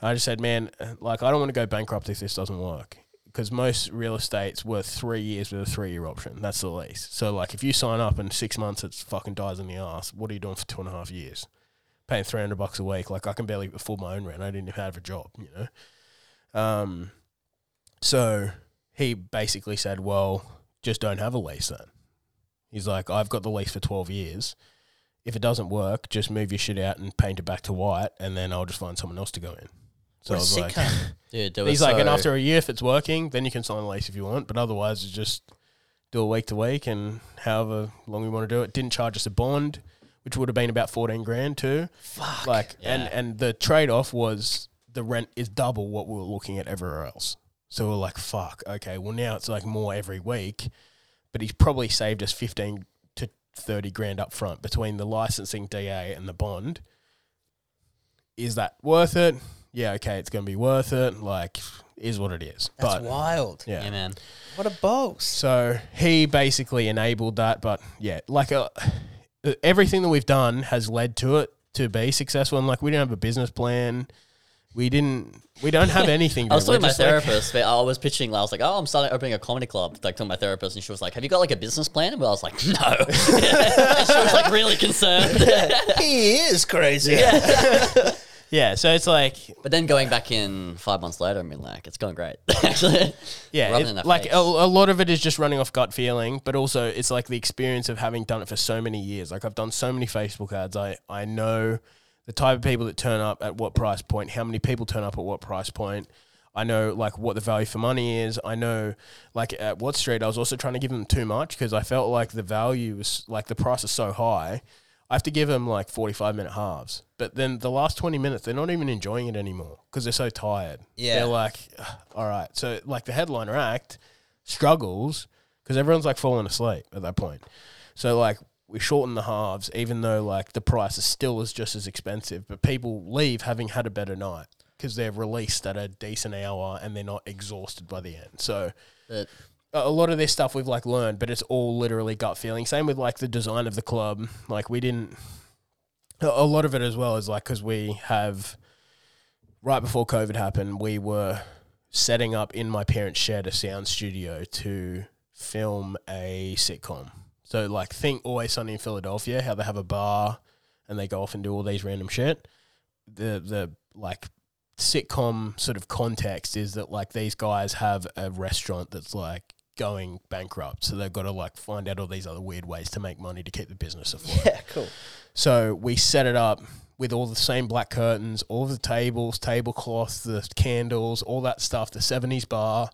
Speaker 3: I just said, "Man, like I don't want to go bankrupt if this doesn't work." Because most real estate's worth three years with a three-year option. That's the lease. So, like, if you sign up in six months, it fucking dies in the ass. What are you doing for two and a half years? Paying three hundred bucks a week. Like, I can barely afford my own rent. I didn't even have a job. You know. Um, so he basically said, "Well, just don't have a lease then." He's like, "I've got the lease for twelve years. If it doesn't work, just move your shit out and paint it back to white, and then I'll just find someone else to go in." So
Speaker 2: What
Speaker 3: I
Speaker 2: a
Speaker 3: was like,
Speaker 2: cunt.
Speaker 4: Dude, there was
Speaker 3: "He's like, and after a year, if it's working, then you can sign a lease if you want, but otherwise, it's just do a week to week and however long we want to do it." Didn't charge us a bond, which would have been about fourteen grand too.
Speaker 2: Fuck.
Speaker 3: Like, and and the trade off was the rent is double what we were looking at everywhere else. So we're like, fuck, okay, well now it's like more every week, but he's probably saved us fifteen to thirty grand up front between the licensing DA and the bond. Is that worth it? Yeah, okay, it's going to be worth it. Like, is what it is.
Speaker 2: That's
Speaker 3: but
Speaker 2: wild.
Speaker 3: yeah,
Speaker 4: yeah, man.
Speaker 2: What a boss.
Speaker 3: so he basically enabled that, but yeah, like uh everything that we've done has led to it to be successful. And like we didn't have a business plan, we didn't, we don't have anything.
Speaker 4: I was talking to my
Speaker 3: like-
Speaker 4: therapist. but I was pitching. I was like, "Oh, I'm starting opening a comedy club." Like, to my therapist, and she was like, "Have you got like a business plan?" And I was like, "No." and she was like really concerned.
Speaker 2: he is crazy.
Speaker 3: yeah, yeah. so it's like
Speaker 4: but then going back in five months later, I mean, like, it's going great. Actually,
Speaker 3: yeah, it- like a, a lot of it is just running off gut feeling, but also it's like the experience of having done it for so many years. Like I've done so many Facebook ads, I I know the type of people that turn up at what price point, how many people turn up at what price point. I know like what the value for money is. I know like at Watt Street, I was also trying to give them too much because I felt like the value was like the price is so high. I have to give them like 45 minute halves. But then the last 20 minutes, they're not even enjoying it anymore because they're so tired.
Speaker 2: Yeah.
Speaker 3: They're like, all right. So, like, the headliner act struggles because everyone's like falling asleep at that point. So, like, we shorten the halves, even though like the price is still is just as expensive, but people leave having had a better night because they're released at a decent hour and they're not exhausted by the end. So
Speaker 4: But
Speaker 3: a lot of this stuff we've like learned, but it's all literally gut feeling. Same with like the design of the club. Like we didn't. A a lot of it as well is like because we have right before COVID happened, we were setting up in my parents' shed a sound studio to film a sitcom. So like think Always Sunny in Philadelphia, how they have a bar and they go off and do all these random shit. The the like sitcom sort of context is that like these guys have a restaurant that's like going bankrupt, so they've got to like find out all these other weird ways to make money to keep the business afloat.
Speaker 2: Yeah, cool.
Speaker 3: So we set it up with all the same black curtains, all the tables, tablecloths, the candles, all that stuff, the 70s bar.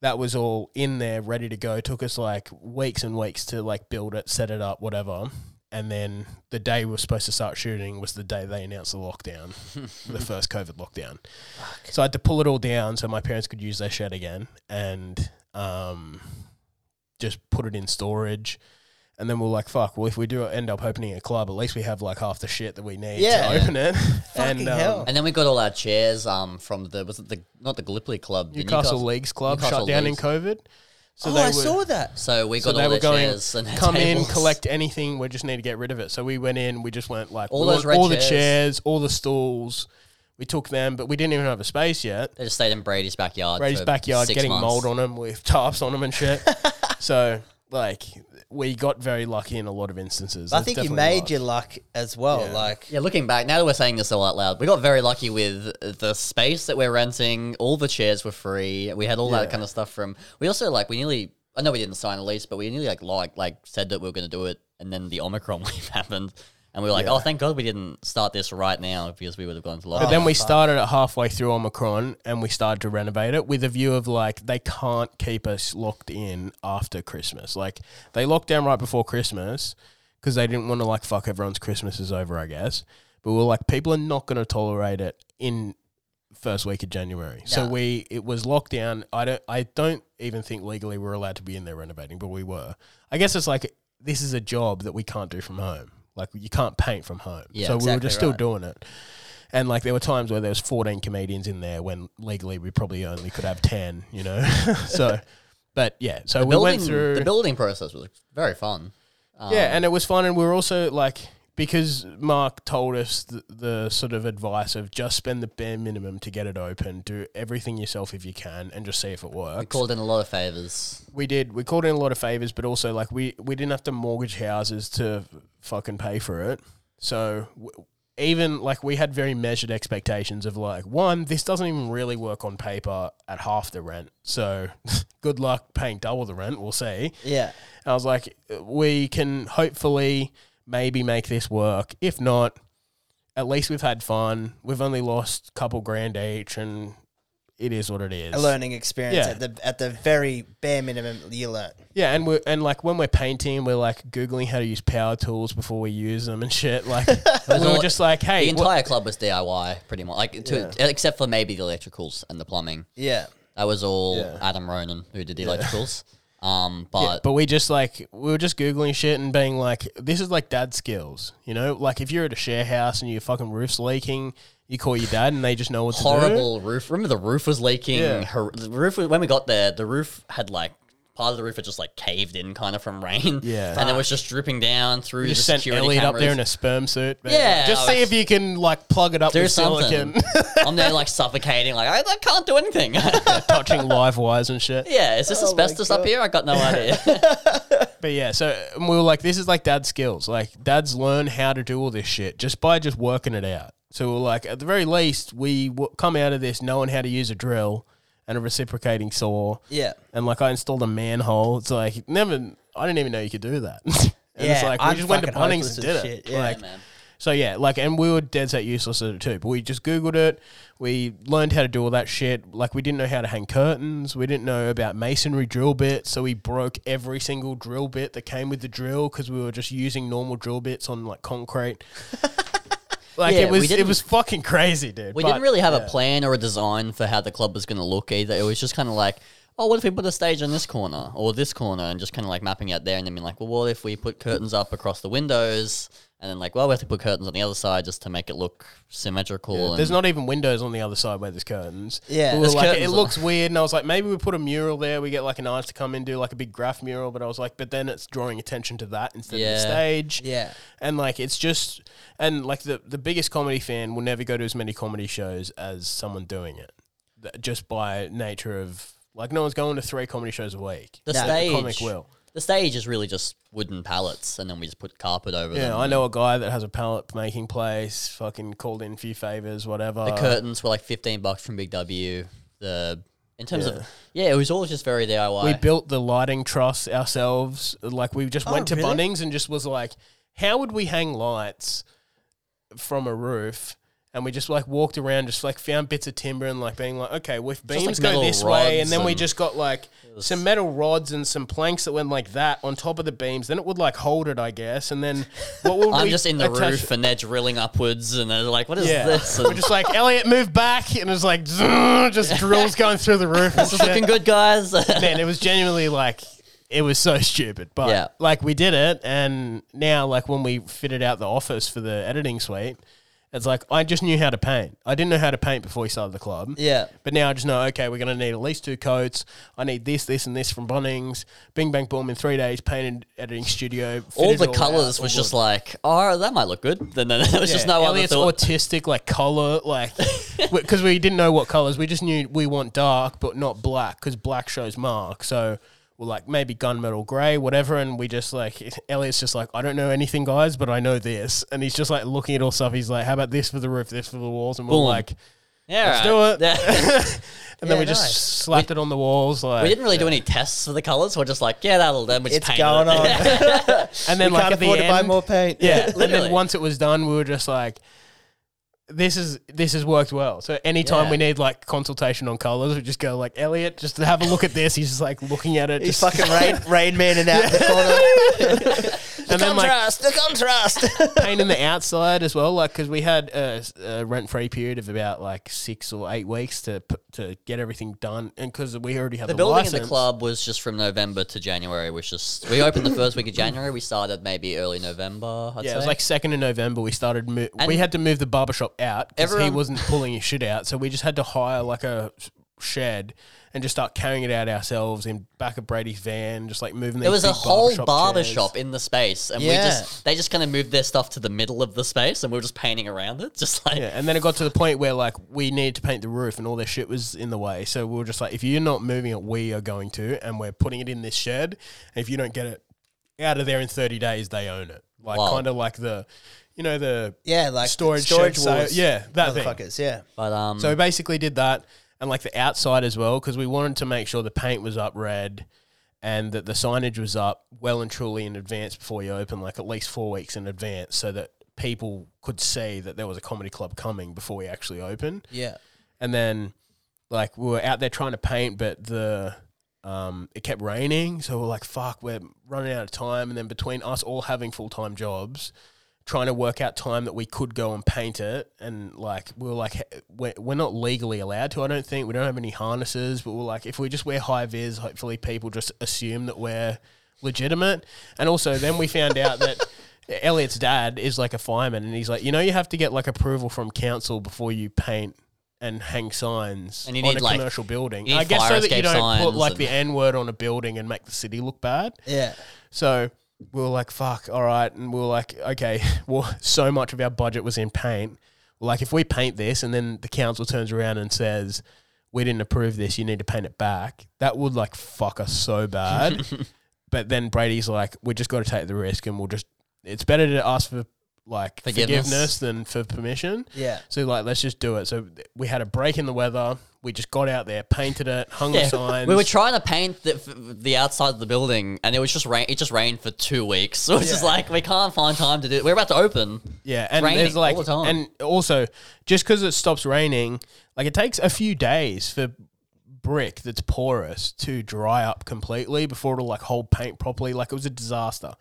Speaker 3: That was all in there, ready to go. took us like weeks and weeks to like build it, set it up, whatever. And then the day we were supposed to start shooting was the day they announced the lockdown, the first COVID lockdown. So I had to pull it all down so my parents could use their shed again and um, just put it in storage. And then we're like, fuck, well, if we do end up opening a club, at least we have like half the shit that we need
Speaker 2: Yeah.
Speaker 3: to open it. And um,
Speaker 2: hell.
Speaker 4: and then we got all our chairs um from the was it the not the Gallipoli club the
Speaker 3: Newcastle, Leagues Club
Speaker 4: Newcastle
Speaker 3: shut down
Speaker 4: Leagues.
Speaker 3: in COVID. So
Speaker 2: oh,
Speaker 3: they
Speaker 2: I
Speaker 3: were,
Speaker 2: saw that.
Speaker 4: So we
Speaker 3: so
Speaker 4: got
Speaker 3: they
Speaker 4: all
Speaker 3: were
Speaker 4: their
Speaker 3: going,
Speaker 4: chairs and their
Speaker 3: come in,
Speaker 4: tables.
Speaker 3: collect anything. We just need to get rid of it. So we went in, we just went like
Speaker 4: All
Speaker 3: we
Speaker 4: those
Speaker 3: want
Speaker 4: red
Speaker 3: all the
Speaker 4: chairs.
Speaker 3: chairs, all the stools. We took them, but we didn't even have a space yet.
Speaker 4: They just stayed in Brady's backyard.
Speaker 3: Brady's
Speaker 4: for
Speaker 3: backyard,
Speaker 4: six
Speaker 3: getting
Speaker 4: months.
Speaker 3: mold on them with tarps on them and shit. so like we got very lucky in a lot of instances.
Speaker 2: I
Speaker 3: There's
Speaker 2: think you
Speaker 3: definitely
Speaker 2: made
Speaker 3: luck.
Speaker 2: your luck as well.
Speaker 3: Yeah.
Speaker 2: Like,
Speaker 4: Yeah, looking back, now that we're saying this all out loud, we got very lucky with the space that we're renting. All the chairs were free. We had all
Speaker 3: Yeah.
Speaker 4: that kind of stuff from. We also like we nearly. I know we didn't sign a lease, but we nearly like like like said that we were going to do it, and then the Omicron wave happened, and we were like,
Speaker 3: Yeah.
Speaker 4: oh, thank God we didn't start this right now because we would have gone to
Speaker 3: But then we started it halfway through Omicron and we started to renovate it with a view of like they can't keep us locked in after Christmas. Like they locked down right before Christmas because they didn't want to like fuck everyone's Christmas is over, I guess. But we are like, people are not going to tolerate it in first week of January. So
Speaker 4: No.
Speaker 3: we it was locked down. I don't I don't even think legally we're allowed to be in there renovating, but we were. I guess it's like this is a job that we can't do from home. Like you can't paint from home.
Speaker 4: Yeah,
Speaker 3: so we were
Speaker 2: exactly
Speaker 3: just still
Speaker 2: right.
Speaker 3: doing it. And like there were times where there was 14 comedians in there when legally we probably only could have 10, you know. so but yeah, so
Speaker 4: the
Speaker 3: we
Speaker 4: building,
Speaker 3: went through
Speaker 4: the building process was very fun. Um,
Speaker 3: yeah, and it was fun, and we were also like because Mark told us the, the sort of advice of just spend the bare minimum to get it open, do everything yourself if you can, and just see if it works.
Speaker 4: we called in a lot of favors.
Speaker 3: We did. We called in a lot of favors, but also like we we didn't have to mortgage houses to fucking pay for it. So w- even like we had very measured expectations of like one, this doesn't even really work on paper at half the rent. So good luck paying double the rent. We'll see.
Speaker 2: yeah.
Speaker 3: I was like, we can hopefully maybe make this work. If not, at least we've had fun. We've only lost a couple grand each, and it is what it is.
Speaker 2: A learning experience
Speaker 3: Yeah.
Speaker 2: at the at the very bare minimum you learn.
Speaker 3: Yeah, and we and like when we're painting, we're like googling how to use power tools before we use them and shit. Like we were
Speaker 4: all-
Speaker 3: just like, hey,
Speaker 4: the
Speaker 3: what-
Speaker 4: entire club was DIY, pretty much, like to, except for maybe the electricals and the plumbing.
Speaker 2: Yeah.
Speaker 4: That was all
Speaker 3: Yeah.
Speaker 4: Adam Ronan who did the electricals. Um,
Speaker 3: Yeah,
Speaker 4: but
Speaker 3: but we just like we were just googling shit and being like, this is like dad skills, you know. Like if you're at a share house and your fucking roof's leaking, you call your dad and they just know what to do.
Speaker 4: horrible roof. Remember the roof was leaking.
Speaker 3: Yeah.
Speaker 4: Hor- the roof when we got there, the roof had like part of the roof had just like caved in, kind of from rain.
Speaker 3: Yeah.
Speaker 4: and it was just dripping down through
Speaker 3: We
Speaker 4: the
Speaker 3: just sent
Speaker 4: security
Speaker 3: Elliott up
Speaker 4: cameras.
Speaker 3: there in a sperm suit. man.
Speaker 4: Yeah,
Speaker 3: just
Speaker 4: I
Speaker 3: see
Speaker 4: was-
Speaker 3: if you can like plug it up
Speaker 4: Do
Speaker 3: with
Speaker 4: something.
Speaker 3: silicon,
Speaker 4: I'm there like suffocating, like I, I can't do anything.
Speaker 3: touching live wires and shit.
Speaker 4: yeah, is this oh asbestos up here? I got no idea.
Speaker 3: But yeah, so and we were like, this is like dad's skills. Like dads learn how to do all this shit just by just working it out. So we we're like, at the very least, we w- come out of this knowing how to use a drill and a reciprocating saw.
Speaker 2: Yeah.
Speaker 3: And like I installed a manhole. It's like never. I didn't even know you could do that. and it's
Speaker 2: Yeah,
Speaker 3: like we
Speaker 2: I'm
Speaker 3: just went to Bunnings and did it.
Speaker 2: yeah.
Speaker 3: Like,
Speaker 4: man.
Speaker 3: So yeah, like, and we were dead set useless at it too. But we just googled it. We learned how to do all that shit. Like, we didn't know how to hang curtains. We didn't know about masonry drill bits. So we broke every single drill bit that came with the drill because we were just using normal drill bits on like concrete. like
Speaker 4: Yeah,
Speaker 3: it
Speaker 4: we
Speaker 3: was, it
Speaker 4: didn't-
Speaker 3: was fucking crazy, dude.
Speaker 4: We
Speaker 3: But,
Speaker 4: didn't really have
Speaker 3: yeah.
Speaker 4: a plan or a design for how the club was going to look either. It was just kind of like, oh, what if we put a stage on this corner or this corner and just kind of like mapping out there and then being like, well, what if we put curtains up across the windows and then like, well, we have to put curtains on the other side just to make it look symmetrical.
Speaker 3: There's
Speaker 4: and
Speaker 3: not even windows on the other side where there's curtains.
Speaker 2: Yeah.
Speaker 3: We
Speaker 4: There's
Speaker 3: like, it
Speaker 4: curtains.
Speaker 3: looks weird, and I was like, maybe we put a mural there. We get like an artist to come in do like a big graph mural, but I was like, but then it's drawing attention to that instead of the stage.
Speaker 2: Yeah.
Speaker 3: and like it's just and like the the biggest comedy fan will never go to as many comedy shows as someone doing it, just by nature of like no one's going to three comedy shows a week.
Speaker 4: the stage.
Speaker 3: comic will.
Speaker 4: The stage is really just wooden pallets and then we just put carpet over them.
Speaker 3: Yeah, I know a guy that has a pallet making place. Fucking called in a few favors, whatever.
Speaker 4: The curtains were like 15 bucks from Big W. The in terms
Speaker 3: Yeah.
Speaker 4: of yeah, it was all just very DIY.
Speaker 3: We built the lighting truss ourselves. Like we just
Speaker 2: Oh,
Speaker 3: went to
Speaker 2: really?
Speaker 3: Bunnings and just was like, how would we hang lights from a roof? And we just like walked around, just like found bits of timber and like being like, okay, well, if beams
Speaker 4: like
Speaker 3: go
Speaker 4: metal
Speaker 3: this way, and
Speaker 4: rods
Speaker 3: then we
Speaker 4: and-
Speaker 3: just got like some metal rods and some planks that went like that on top of the beams. Then it would like hold it, I guess. And then what would
Speaker 4: I'm
Speaker 3: we
Speaker 4: just in the
Speaker 3: attach-
Speaker 4: roof and they're drilling upwards and they're like, what is
Speaker 3: Yeah,
Speaker 4: this?
Speaker 3: we're
Speaker 4: And,
Speaker 3: just like Elliott, move back, and it's like just drills going through the roof. and
Speaker 4: this is
Speaker 3: shit.
Speaker 4: looking good, guys.
Speaker 3: man, it was genuinely like it was so stupid, but
Speaker 4: Yeah.
Speaker 3: like we did it, and now like when we fitted out the office for the editing suite, it's like I just knew how to paint. I didn't know how to paint before we started the club.
Speaker 2: Yeah.
Speaker 3: But now I just know, okay, we're going to need at least two coats. I need this, this, and this from Bunnings. Bing, bang, boom. In three days, painted editing studio.
Speaker 4: all the colors was just like, oh, that might look good. Then, then there was just no
Speaker 3: Elliott's
Speaker 4: other thought.
Speaker 3: autistic, like color, like because we didn't know what colors. We just knew we want dark, but not black, because black shows mark. So we're like maybe gunmetal gray, whatever. And we just like Elliott's just like I don't know anything, guys, but I know this. And he's just like looking at all stuff. He's like, how about this for the roof, this for the walls, and we're
Speaker 4: Boom.
Speaker 3: like,
Speaker 4: yeah,
Speaker 3: let's
Speaker 4: right.
Speaker 3: do it.
Speaker 4: Yeah.
Speaker 3: and then
Speaker 2: Yeah,
Speaker 3: we just
Speaker 2: nice.
Speaker 3: slapped it on the walls. Like
Speaker 4: we didn't really do any tests for the colors. We're just like, yeah, that'll do. We just
Speaker 2: It's
Speaker 4: painted
Speaker 2: going
Speaker 4: it.
Speaker 2: on.
Speaker 3: And then
Speaker 2: we
Speaker 3: like
Speaker 2: can't
Speaker 3: at the
Speaker 2: afford to buy more paint.
Speaker 3: Yeah, and then once it was done, we were just like, "This is this has worked well." So anytime
Speaker 2: Yeah.
Speaker 3: we need like consultation on colors, we just go like, "Elliott, just to have a look at this." He's just like looking at it,
Speaker 2: He's
Speaker 3: just
Speaker 2: fucking rain, rain manning out the corner.
Speaker 3: and then like
Speaker 2: contrast, the contrast.
Speaker 3: painting the outside as well, like because we had a, a rent-free period of about like six or eight weeks to to get everything done, and because we already had
Speaker 4: The
Speaker 3: the,
Speaker 4: building
Speaker 3: license,
Speaker 4: in the club was just from November to January. Was just we opened the first week of January. We started maybe early November. I'd
Speaker 3: Yeah,
Speaker 4: say.
Speaker 3: it was like second of November. We started. Mo- we had to move the barbershop out because he wasn't pulling his shit out. So we just had to hire like a shed and just start carrying it out ourselves in back of Brady's van, just like moving.
Speaker 4: There
Speaker 3: these
Speaker 4: was a whole
Speaker 3: barbershop
Speaker 4: barber shop in the space, and we just they just kind of moved their stuff to the middle of the space, and we were just painting around it, just like
Speaker 3: Yeah, and then it got to the point where like we needed to paint the roof, and all their shit was in the way. So we were just like, if you're not moving it, we are going to, and we're putting it in this shed. And if you don't get it out of there in 30 days, they own it. Like
Speaker 4: Wow.
Speaker 3: kind of like the, you know, the
Speaker 2: yeah, like
Speaker 3: storage
Speaker 2: storage
Speaker 3: shed sale-
Speaker 2: wars.
Speaker 3: yeah, that thing.
Speaker 2: motherfuckers. Yeah.
Speaker 4: But um,
Speaker 3: So we basically did that and like the outside as well because we wanted to make sure the paint was up red and that the signage was up well and truly in advance before you open, like at least four weeks in advance, so that people could see that there was a comedy club coming before we actually opened.
Speaker 2: Yeah.
Speaker 3: And then like we were out there trying to paint, but the um, it kept raining, so we're like, "Fuck, we're running out of time." And then between us all having full time jobs, trying to work out time that we could go and paint it, and like we are like, we're, we're not legally allowed to. I don't think we don't have any harnesses, but we're like, if we just wear high vis, hopefully people just assume that we're legitimate. And also, then we found out that. Elliott's dad is like a fireman, and he's like, you know, you have to get like approval from council before you paint and hang signs
Speaker 4: And you
Speaker 3: on
Speaker 4: need,
Speaker 3: a
Speaker 4: like-
Speaker 3: commercial building. I guess so that you don't put like the N word on a building and make the city look bad.
Speaker 2: Yeah.
Speaker 3: So we were like, fuck, all right. And we were like, okay, well, so much of our budget was in paint. Like, if we paint this and then the council turns around and says, we didn't approve this, you need to paint it back, that would like fuck us so bad. but then Brady's like, we just got to take the risk and we'll just, it's better to ask for like
Speaker 4: Forgiveness.
Speaker 3: forgiveness than for permission.
Speaker 2: Yeah.
Speaker 3: So like, let's just do it. So we had a break in the weather. We just got out there, painted it, hung the
Speaker 4: yeah,
Speaker 3: signs.
Speaker 4: we were trying to paint the, the outside of the building, and it was just rain. It just rained for two weeks. So it's just like we can't find time to do. it. We're about to open.
Speaker 3: Yeah, and there's like,
Speaker 4: all the time.
Speaker 3: and also just because it stops raining, like it takes a few days for brick that's porous to dry up completely before it'll like hold paint properly. Like it was a disaster.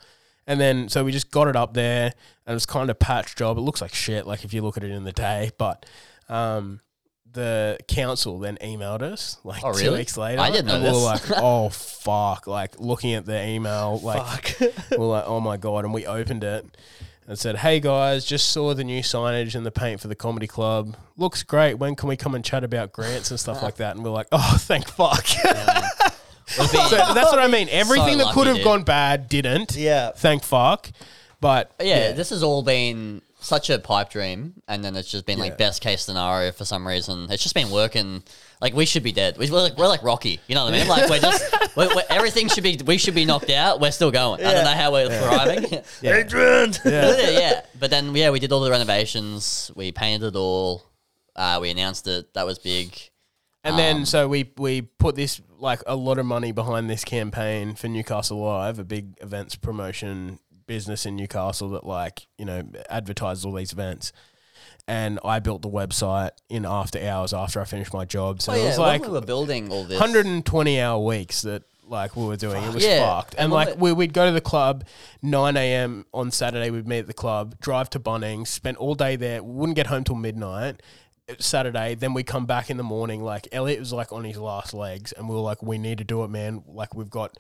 Speaker 3: And then so we just got it up there, and it was kind of patch job. It looks like shit, like if you look at it in the day, but um, the council then emailed us like
Speaker 4: Oh,
Speaker 3: two
Speaker 4: really?
Speaker 3: weeks later.
Speaker 4: I didn't know
Speaker 3: and we were like, oh fuck! Like looking at the email, like we we're like, oh my god! And we opened it and said, hey guys, just saw the new signage and the paint for the comedy club. Looks great. When can we come and chat about grants and stuff like that? And we're like, oh, thank fuck. So that's what I mean. Everything that
Speaker 4: lucky,
Speaker 3: could have
Speaker 4: dude.
Speaker 3: gone bad didn't.
Speaker 2: Yeah.
Speaker 3: Thank fuck. But
Speaker 4: yeah, this has all been such a pipe dream, and then it's just been
Speaker 3: Yeah.
Speaker 4: like best case scenario for some reason. It's just been working. Like we should be dead. We- We're like, we're like Rocky. You know what I mean? Like we're just we're, we're, everything should be. We should be knocked out. We're still going. I don't know how we're thriving.
Speaker 2: Adrian.
Speaker 3: yeah.
Speaker 4: yeah, but then yeah, we did all the renovations. We painted it all. Uh, we announced it. That was big.
Speaker 3: And
Speaker 4: Um,
Speaker 3: then so we we put this like a lot of money behind this campaign for Newcastle Live, a big events promotion business in Newcastle that like you know advertises all these events. And I built the website in after hours after I finished my job. So
Speaker 4: Oh
Speaker 3: it
Speaker 4: yeah,
Speaker 3: was like
Speaker 4: when we were building all this.
Speaker 3: 120 hour weeks that like we were doing. It was
Speaker 4: Yeah.
Speaker 3: fucked. And like
Speaker 4: we-
Speaker 3: we, we'd go to the club 9 a.m. on Saturday. We'd meet at the club, drive to Bunnings, spent all day there. Wouldn't get home till midnight. Uh, Saturday, then we come back in the morning. Like Elliott was like on his last legs, and we were like, "We need to do it, man! Like we've got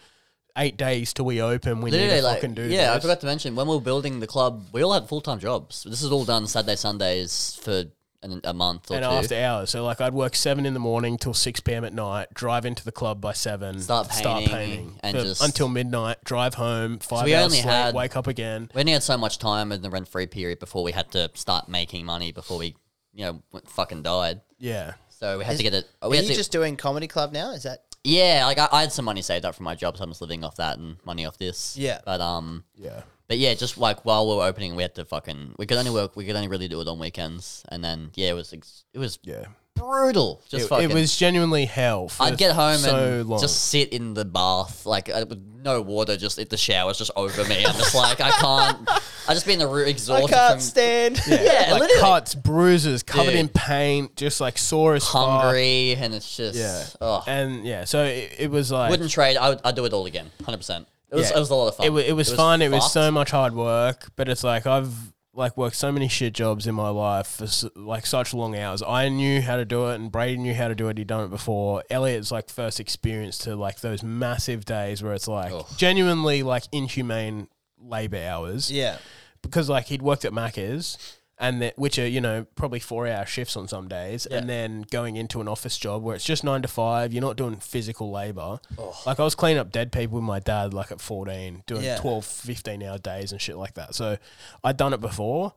Speaker 3: eight days till we open. We need to
Speaker 4: like,
Speaker 3: fucking do
Speaker 4: yeah, I
Speaker 3: this."
Speaker 4: forgot to mention when we were building the club, we all had full time jobs. This is all done Saturday, Sundays for an, a month or
Speaker 3: and
Speaker 4: two.
Speaker 3: after hours, so like I'd work seven in the morning till six p.m. at night. Drive into the club by seven.
Speaker 4: Start painting and
Speaker 3: for-
Speaker 4: just-
Speaker 3: until midnight. Drive home. Five
Speaker 4: we
Speaker 3: hours
Speaker 4: only
Speaker 3: sleep.
Speaker 4: had-
Speaker 3: wake up again.
Speaker 4: we only had so much time in the rent free period before we had to start making money before we, you know, went- fucking died.
Speaker 3: Yeah.
Speaker 4: So we had
Speaker 2: Is-
Speaker 4: to get it.
Speaker 2: Are
Speaker 4: We
Speaker 2: you
Speaker 4: to,
Speaker 2: just doing comedy club now? Is that
Speaker 4: yeah, like I, I had some money saved up from my job, so I'm just living off that and money off this.
Speaker 2: Yeah.
Speaker 4: but um,
Speaker 3: Yeah.
Speaker 4: But yeah, just like while we were opening, we had to fucking we could only work we could only really do it on weekends, and then yeah, it was ex- it was
Speaker 3: Yeah.
Speaker 4: Brutal. Just
Speaker 3: It,
Speaker 4: fucking.
Speaker 3: it was genuinely hell. For
Speaker 4: I'd get home
Speaker 3: so
Speaker 4: and
Speaker 3: long.
Speaker 4: just sit in the bath, like uh, with no water, just the shower's just over me. I'm just like I can't. I just be in the room exhausted I can't from,
Speaker 2: stand.
Speaker 4: yeah,
Speaker 3: like
Speaker 4: literally
Speaker 3: cuts, bruises, covered
Speaker 4: Dude.
Speaker 3: in paint, just like sore as fuck.
Speaker 4: hungry, and it's just
Speaker 3: Yeah.
Speaker 4: oh,
Speaker 3: And yeah, so it, it was like
Speaker 4: wouldn't trade. I would I'd do it all again, hundred percent. It was
Speaker 3: Yeah.
Speaker 4: it was a lot of fun.
Speaker 3: it, wa- it was fun. It was so much hard work, but it's like I've like worked so many shit jobs in my life for s- like such long hours. I knew how to do it, and Brady knew how to do it. He'd done it before. Elliott's like first experience to like those massive days where it's like
Speaker 4: Oh.
Speaker 3: genuinely like inhumane labor hours.
Speaker 2: Yeah.
Speaker 3: because like he'd worked at Macca's and that which are you know probably four hour shifts on some days and then going into an office job where it's just nine to five you're not doing physical labor like i was cleaning up dead people with my dad like at 14 doing
Speaker 2: Yeah.
Speaker 3: 12 15 hour days and shit like that so i'd done it before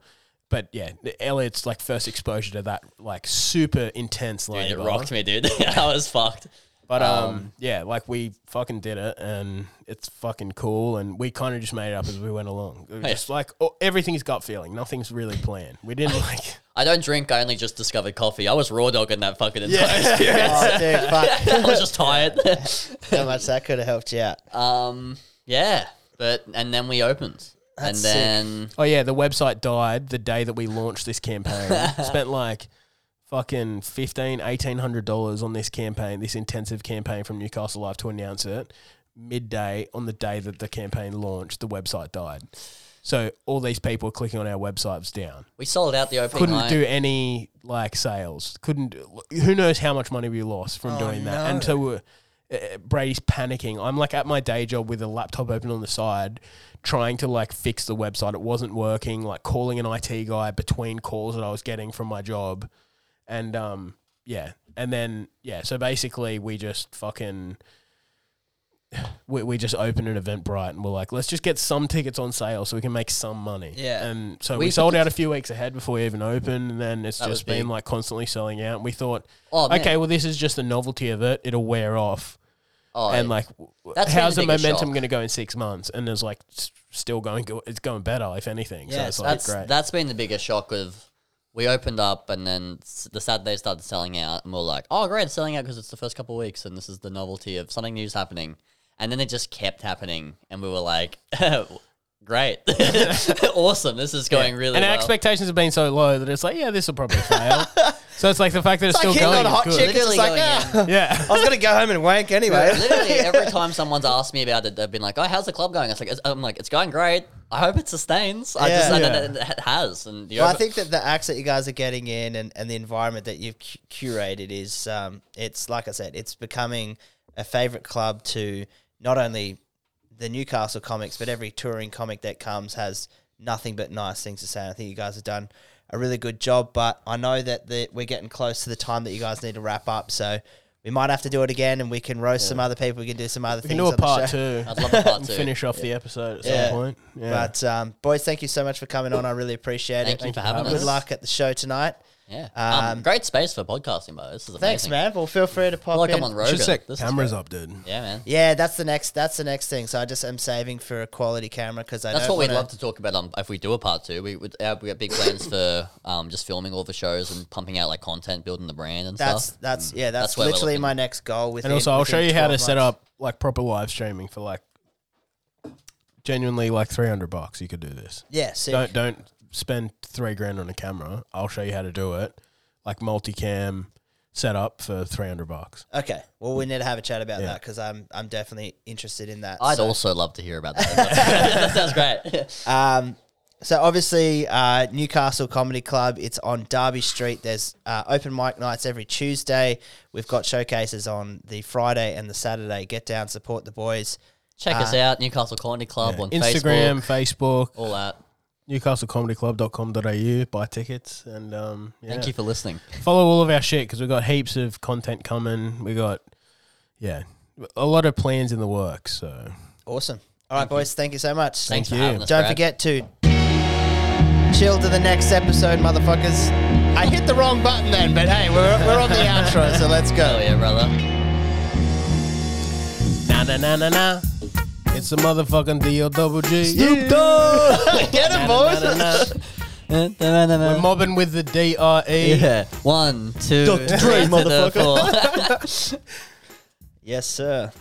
Speaker 3: but yeah elliott's like first exposure to that like super intense
Speaker 4: Dude,
Speaker 3: labor
Speaker 4: it rocked me, dude. I was fucked.
Speaker 3: But um, yeah, like we fucking did it, and it's fucking cool. And we kind of just made it up as we went along. It was
Speaker 4: Yeah.
Speaker 3: just like oh, everything's gut feeling. Nothing's really planned. We didn't like.
Speaker 4: I don't drink. I only just discovered coffee. I was raw dog dogging that fucking entire experience.
Speaker 2: Oh, dude, fuck.
Speaker 4: I was just tired.
Speaker 2: How much that could have helped you out.
Speaker 4: um, yeah, but and then we opened, and
Speaker 2: That's sick.
Speaker 4: then
Speaker 3: Oh yeah, the website died the day that we launched this campaign. Spent like fucking fifteen, eighteen hundred dollars on this campaign, this intensive campaign from Newcastle Live to announce it. Midday on the day that the campaign launched, the website died. So all these people clicking on our website was down.
Speaker 4: we sold out the opening
Speaker 3: couldn't
Speaker 4: night.
Speaker 3: do any like sales. Couldn't. Who knows how much money we lost from
Speaker 2: Oh,
Speaker 3: doing that? And so we're, uh, Brady's panicking. I'm like at my day job with a laptop open on the side, trying to like fix the website. It wasn't working. Like calling an IT guy between calls that I was getting from my job, and um yeah, and then yeah. So basically, we just fucking. We, we just opened an Eventbrite and we're like, let's just get some tickets on sale so we can make some money.
Speaker 2: Yeah.
Speaker 3: And so
Speaker 4: We
Speaker 3: we, sold out a few weeks ahead before we even opened, and then it's
Speaker 4: That
Speaker 3: just been like constantly selling out. And we thought,
Speaker 4: Oh, man.
Speaker 3: okay, well, this is just the novelty of it. It'll wear off.
Speaker 4: Oh,
Speaker 3: and like, w- how's
Speaker 4: the
Speaker 3: momentum going to go in six months? And there's like still going, go, it's going better if anything.
Speaker 2: Yeah,
Speaker 3: so it's like
Speaker 4: that's
Speaker 3: great.
Speaker 4: that's been the biggest shock of. We opened up and then the Saturday started selling out, and we are like, "Oh, great, it's selling out because it's the first couple of weeks, and this is the novelty of something new's happening." And then it just kept happening, and we were like, great, awesome. This is going really well.
Speaker 3: and our expectations have been so low that it's like, yeah, this will probably fail. so it's like the fact that it's,
Speaker 2: like
Speaker 3: still
Speaker 2: hitting
Speaker 3: going
Speaker 2: on hot
Speaker 3: is
Speaker 2: chick.
Speaker 3: good.
Speaker 2: It's like,
Speaker 4: going
Speaker 2: ah.
Speaker 3: Yeah.
Speaker 2: I was gonna go home and wank anyway.
Speaker 4: Literally every time someone's asked me about it, they've been like, "Oh, how's the club going?" It's like, I'm like, "It's going great. I hope it sustains." I just,
Speaker 2: Yeah.
Speaker 4: and
Speaker 3: Yeah.
Speaker 4: it, it has, and
Speaker 2: Well, I think that the acts that you guys are getting in and, and the environment that you've cu- curated is, um, it's like I said, it's becoming a favorite club to not only the Newcastle comics, but every touring comic that comes has nothing but nice things to say. I think you guys have done a really good job. But I know that the, we're getting close to the time that you guys need to wrap up. So we might have to do it again and we can roast some other people. We can do some other
Speaker 3: We
Speaker 2: things
Speaker 3: can do
Speaker 2: on
Speaker 3: a
Speaker 2: the
Speaker 3: part
Speaker 2: show.
Speaker 3: two.
Speaker 4: I'd love a part two.
Speaker 3: finish off the episode at
Speaker 2: Yeah.
Speaker 3: some point. Yeah.
Speaker 2: But um, boys, thank you so much for coming on. I really appreciate
Speaker 4: Thank
Speaker 2: it.
Speaker 4: Thank you for having
Speaker 2: Good
Speaker 4: us.
Speaker 2: Good luck at the show tonight.
Speaker 4: Yeah,
Speaker 2: Um,
Speaker 4: um, great space for podcasting, bro. This is amazing.
Speaker 2: Thanks, man. Well, feel free to
Speaker 4: I
Speaker 2: pop
Speaker 4: feel like
Speaker 2: in.
Speaker 4: I'm on Rogan.
Speaker 3: Should set
Speaker 4: This is
Speaker 3: cameras
Speaker 4: great.
Speaker 3: up, dude.
Speaker 4: Yeah, man.
Speaker 2: Yeah, that's the next. That's the next thing. So I just am saving for a quality camera because I.
Speaker 4: That's
Speaker 2: don't
Speaker 4: what we'd
Speaker 2: wanna-
Speaker 4: love to talk about. Um, if we do a part two, we would uh, we got big plans for um just filming all the shows and pumping out like content, building the brand and
Speaker 2: That's
Speaker 4: stuff.
Speaker 2: that's that's yeah. That's,
Speaker 4: That's where we're
Speaker 2: literally
Speaker 4: looking.
Speaker 2: my next goal. With
Speaker 3: And also, I'll show you how to set up like proper live streaming for like genuinely like 300 bucks. You could do this.
Speaker 2: Yeah, sick.
Speaker 3: Don't don't spend three grand on a camera. I'll show you how to do it. Like multicam setup for 300 bucks.
Speaker 2: Okay, well, we need to have a chat about
Speaker 3: Yeah.
Speaker 2: that because I'm I'm definitely interested in that.
Speaker 4: I'd
Speaker 2: so.
Speaker 4: also love to hear about that. that sounds great.
Speaker 2: Um, so obviously, uh, Newcastle Comedy Club. It's on Darby Street. There's uh, open mic nights every Tuesday. We've got showcases on the Friday and the Saturday. Get down, support the boys.
Speaker 4: Check us out, Newcastle Comedy Club on
Speaker 3: Instagram,
Speaker 4: Facebook,
Speaker 3: Facebook,
Speaker 4: all that.
Speaker 3: newcastlecomedyclub.com.au. Buy tickets and um, yeah.
Speaker 4: Thank you for listening.
Speaker 3: follow all of our shit because we've got heaps of content coming. We got yeah, a lot of plans in the works. So
Speaker 2: Awesome. All right, boys. Thank you so much.
Speaker 4: Thanks for
Speaker 3: you.
Speaker 4: having us.
Speaker 2: Don't
Speaker 4: Brad.
Speaker 2: forget to chill to the next episode, motherfuckers. I hit the wrong button then, but hey, we're, we're on the outro, so let's
Speaker 4: Oh
Speaker 2: go.
Speaker 4: yeah, brother.
Speaker 3: na na na na na. It's a motherfucking D O double G.
Speaker 2: Snoop Dogg! Get him,
Speaker 3: Na,
Speaker 2: boys!
Speaker 3: We're mobbing with the D R E.
Speaker 4: Yeah. One, two,
Speaker 2: Dr. Dre,
Speaker 4: three to the
Speaker 2: motherfucker.
Speaker 4: four.
Speaker 2: Yes, sir.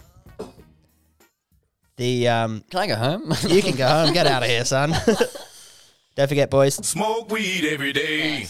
Speaker 2: The um,
Speaker 4: Can I go home?
Speaker 2: you can go home. Get out of here, son. Don't forget, boys.
Speaker 5: Smoke weed every day.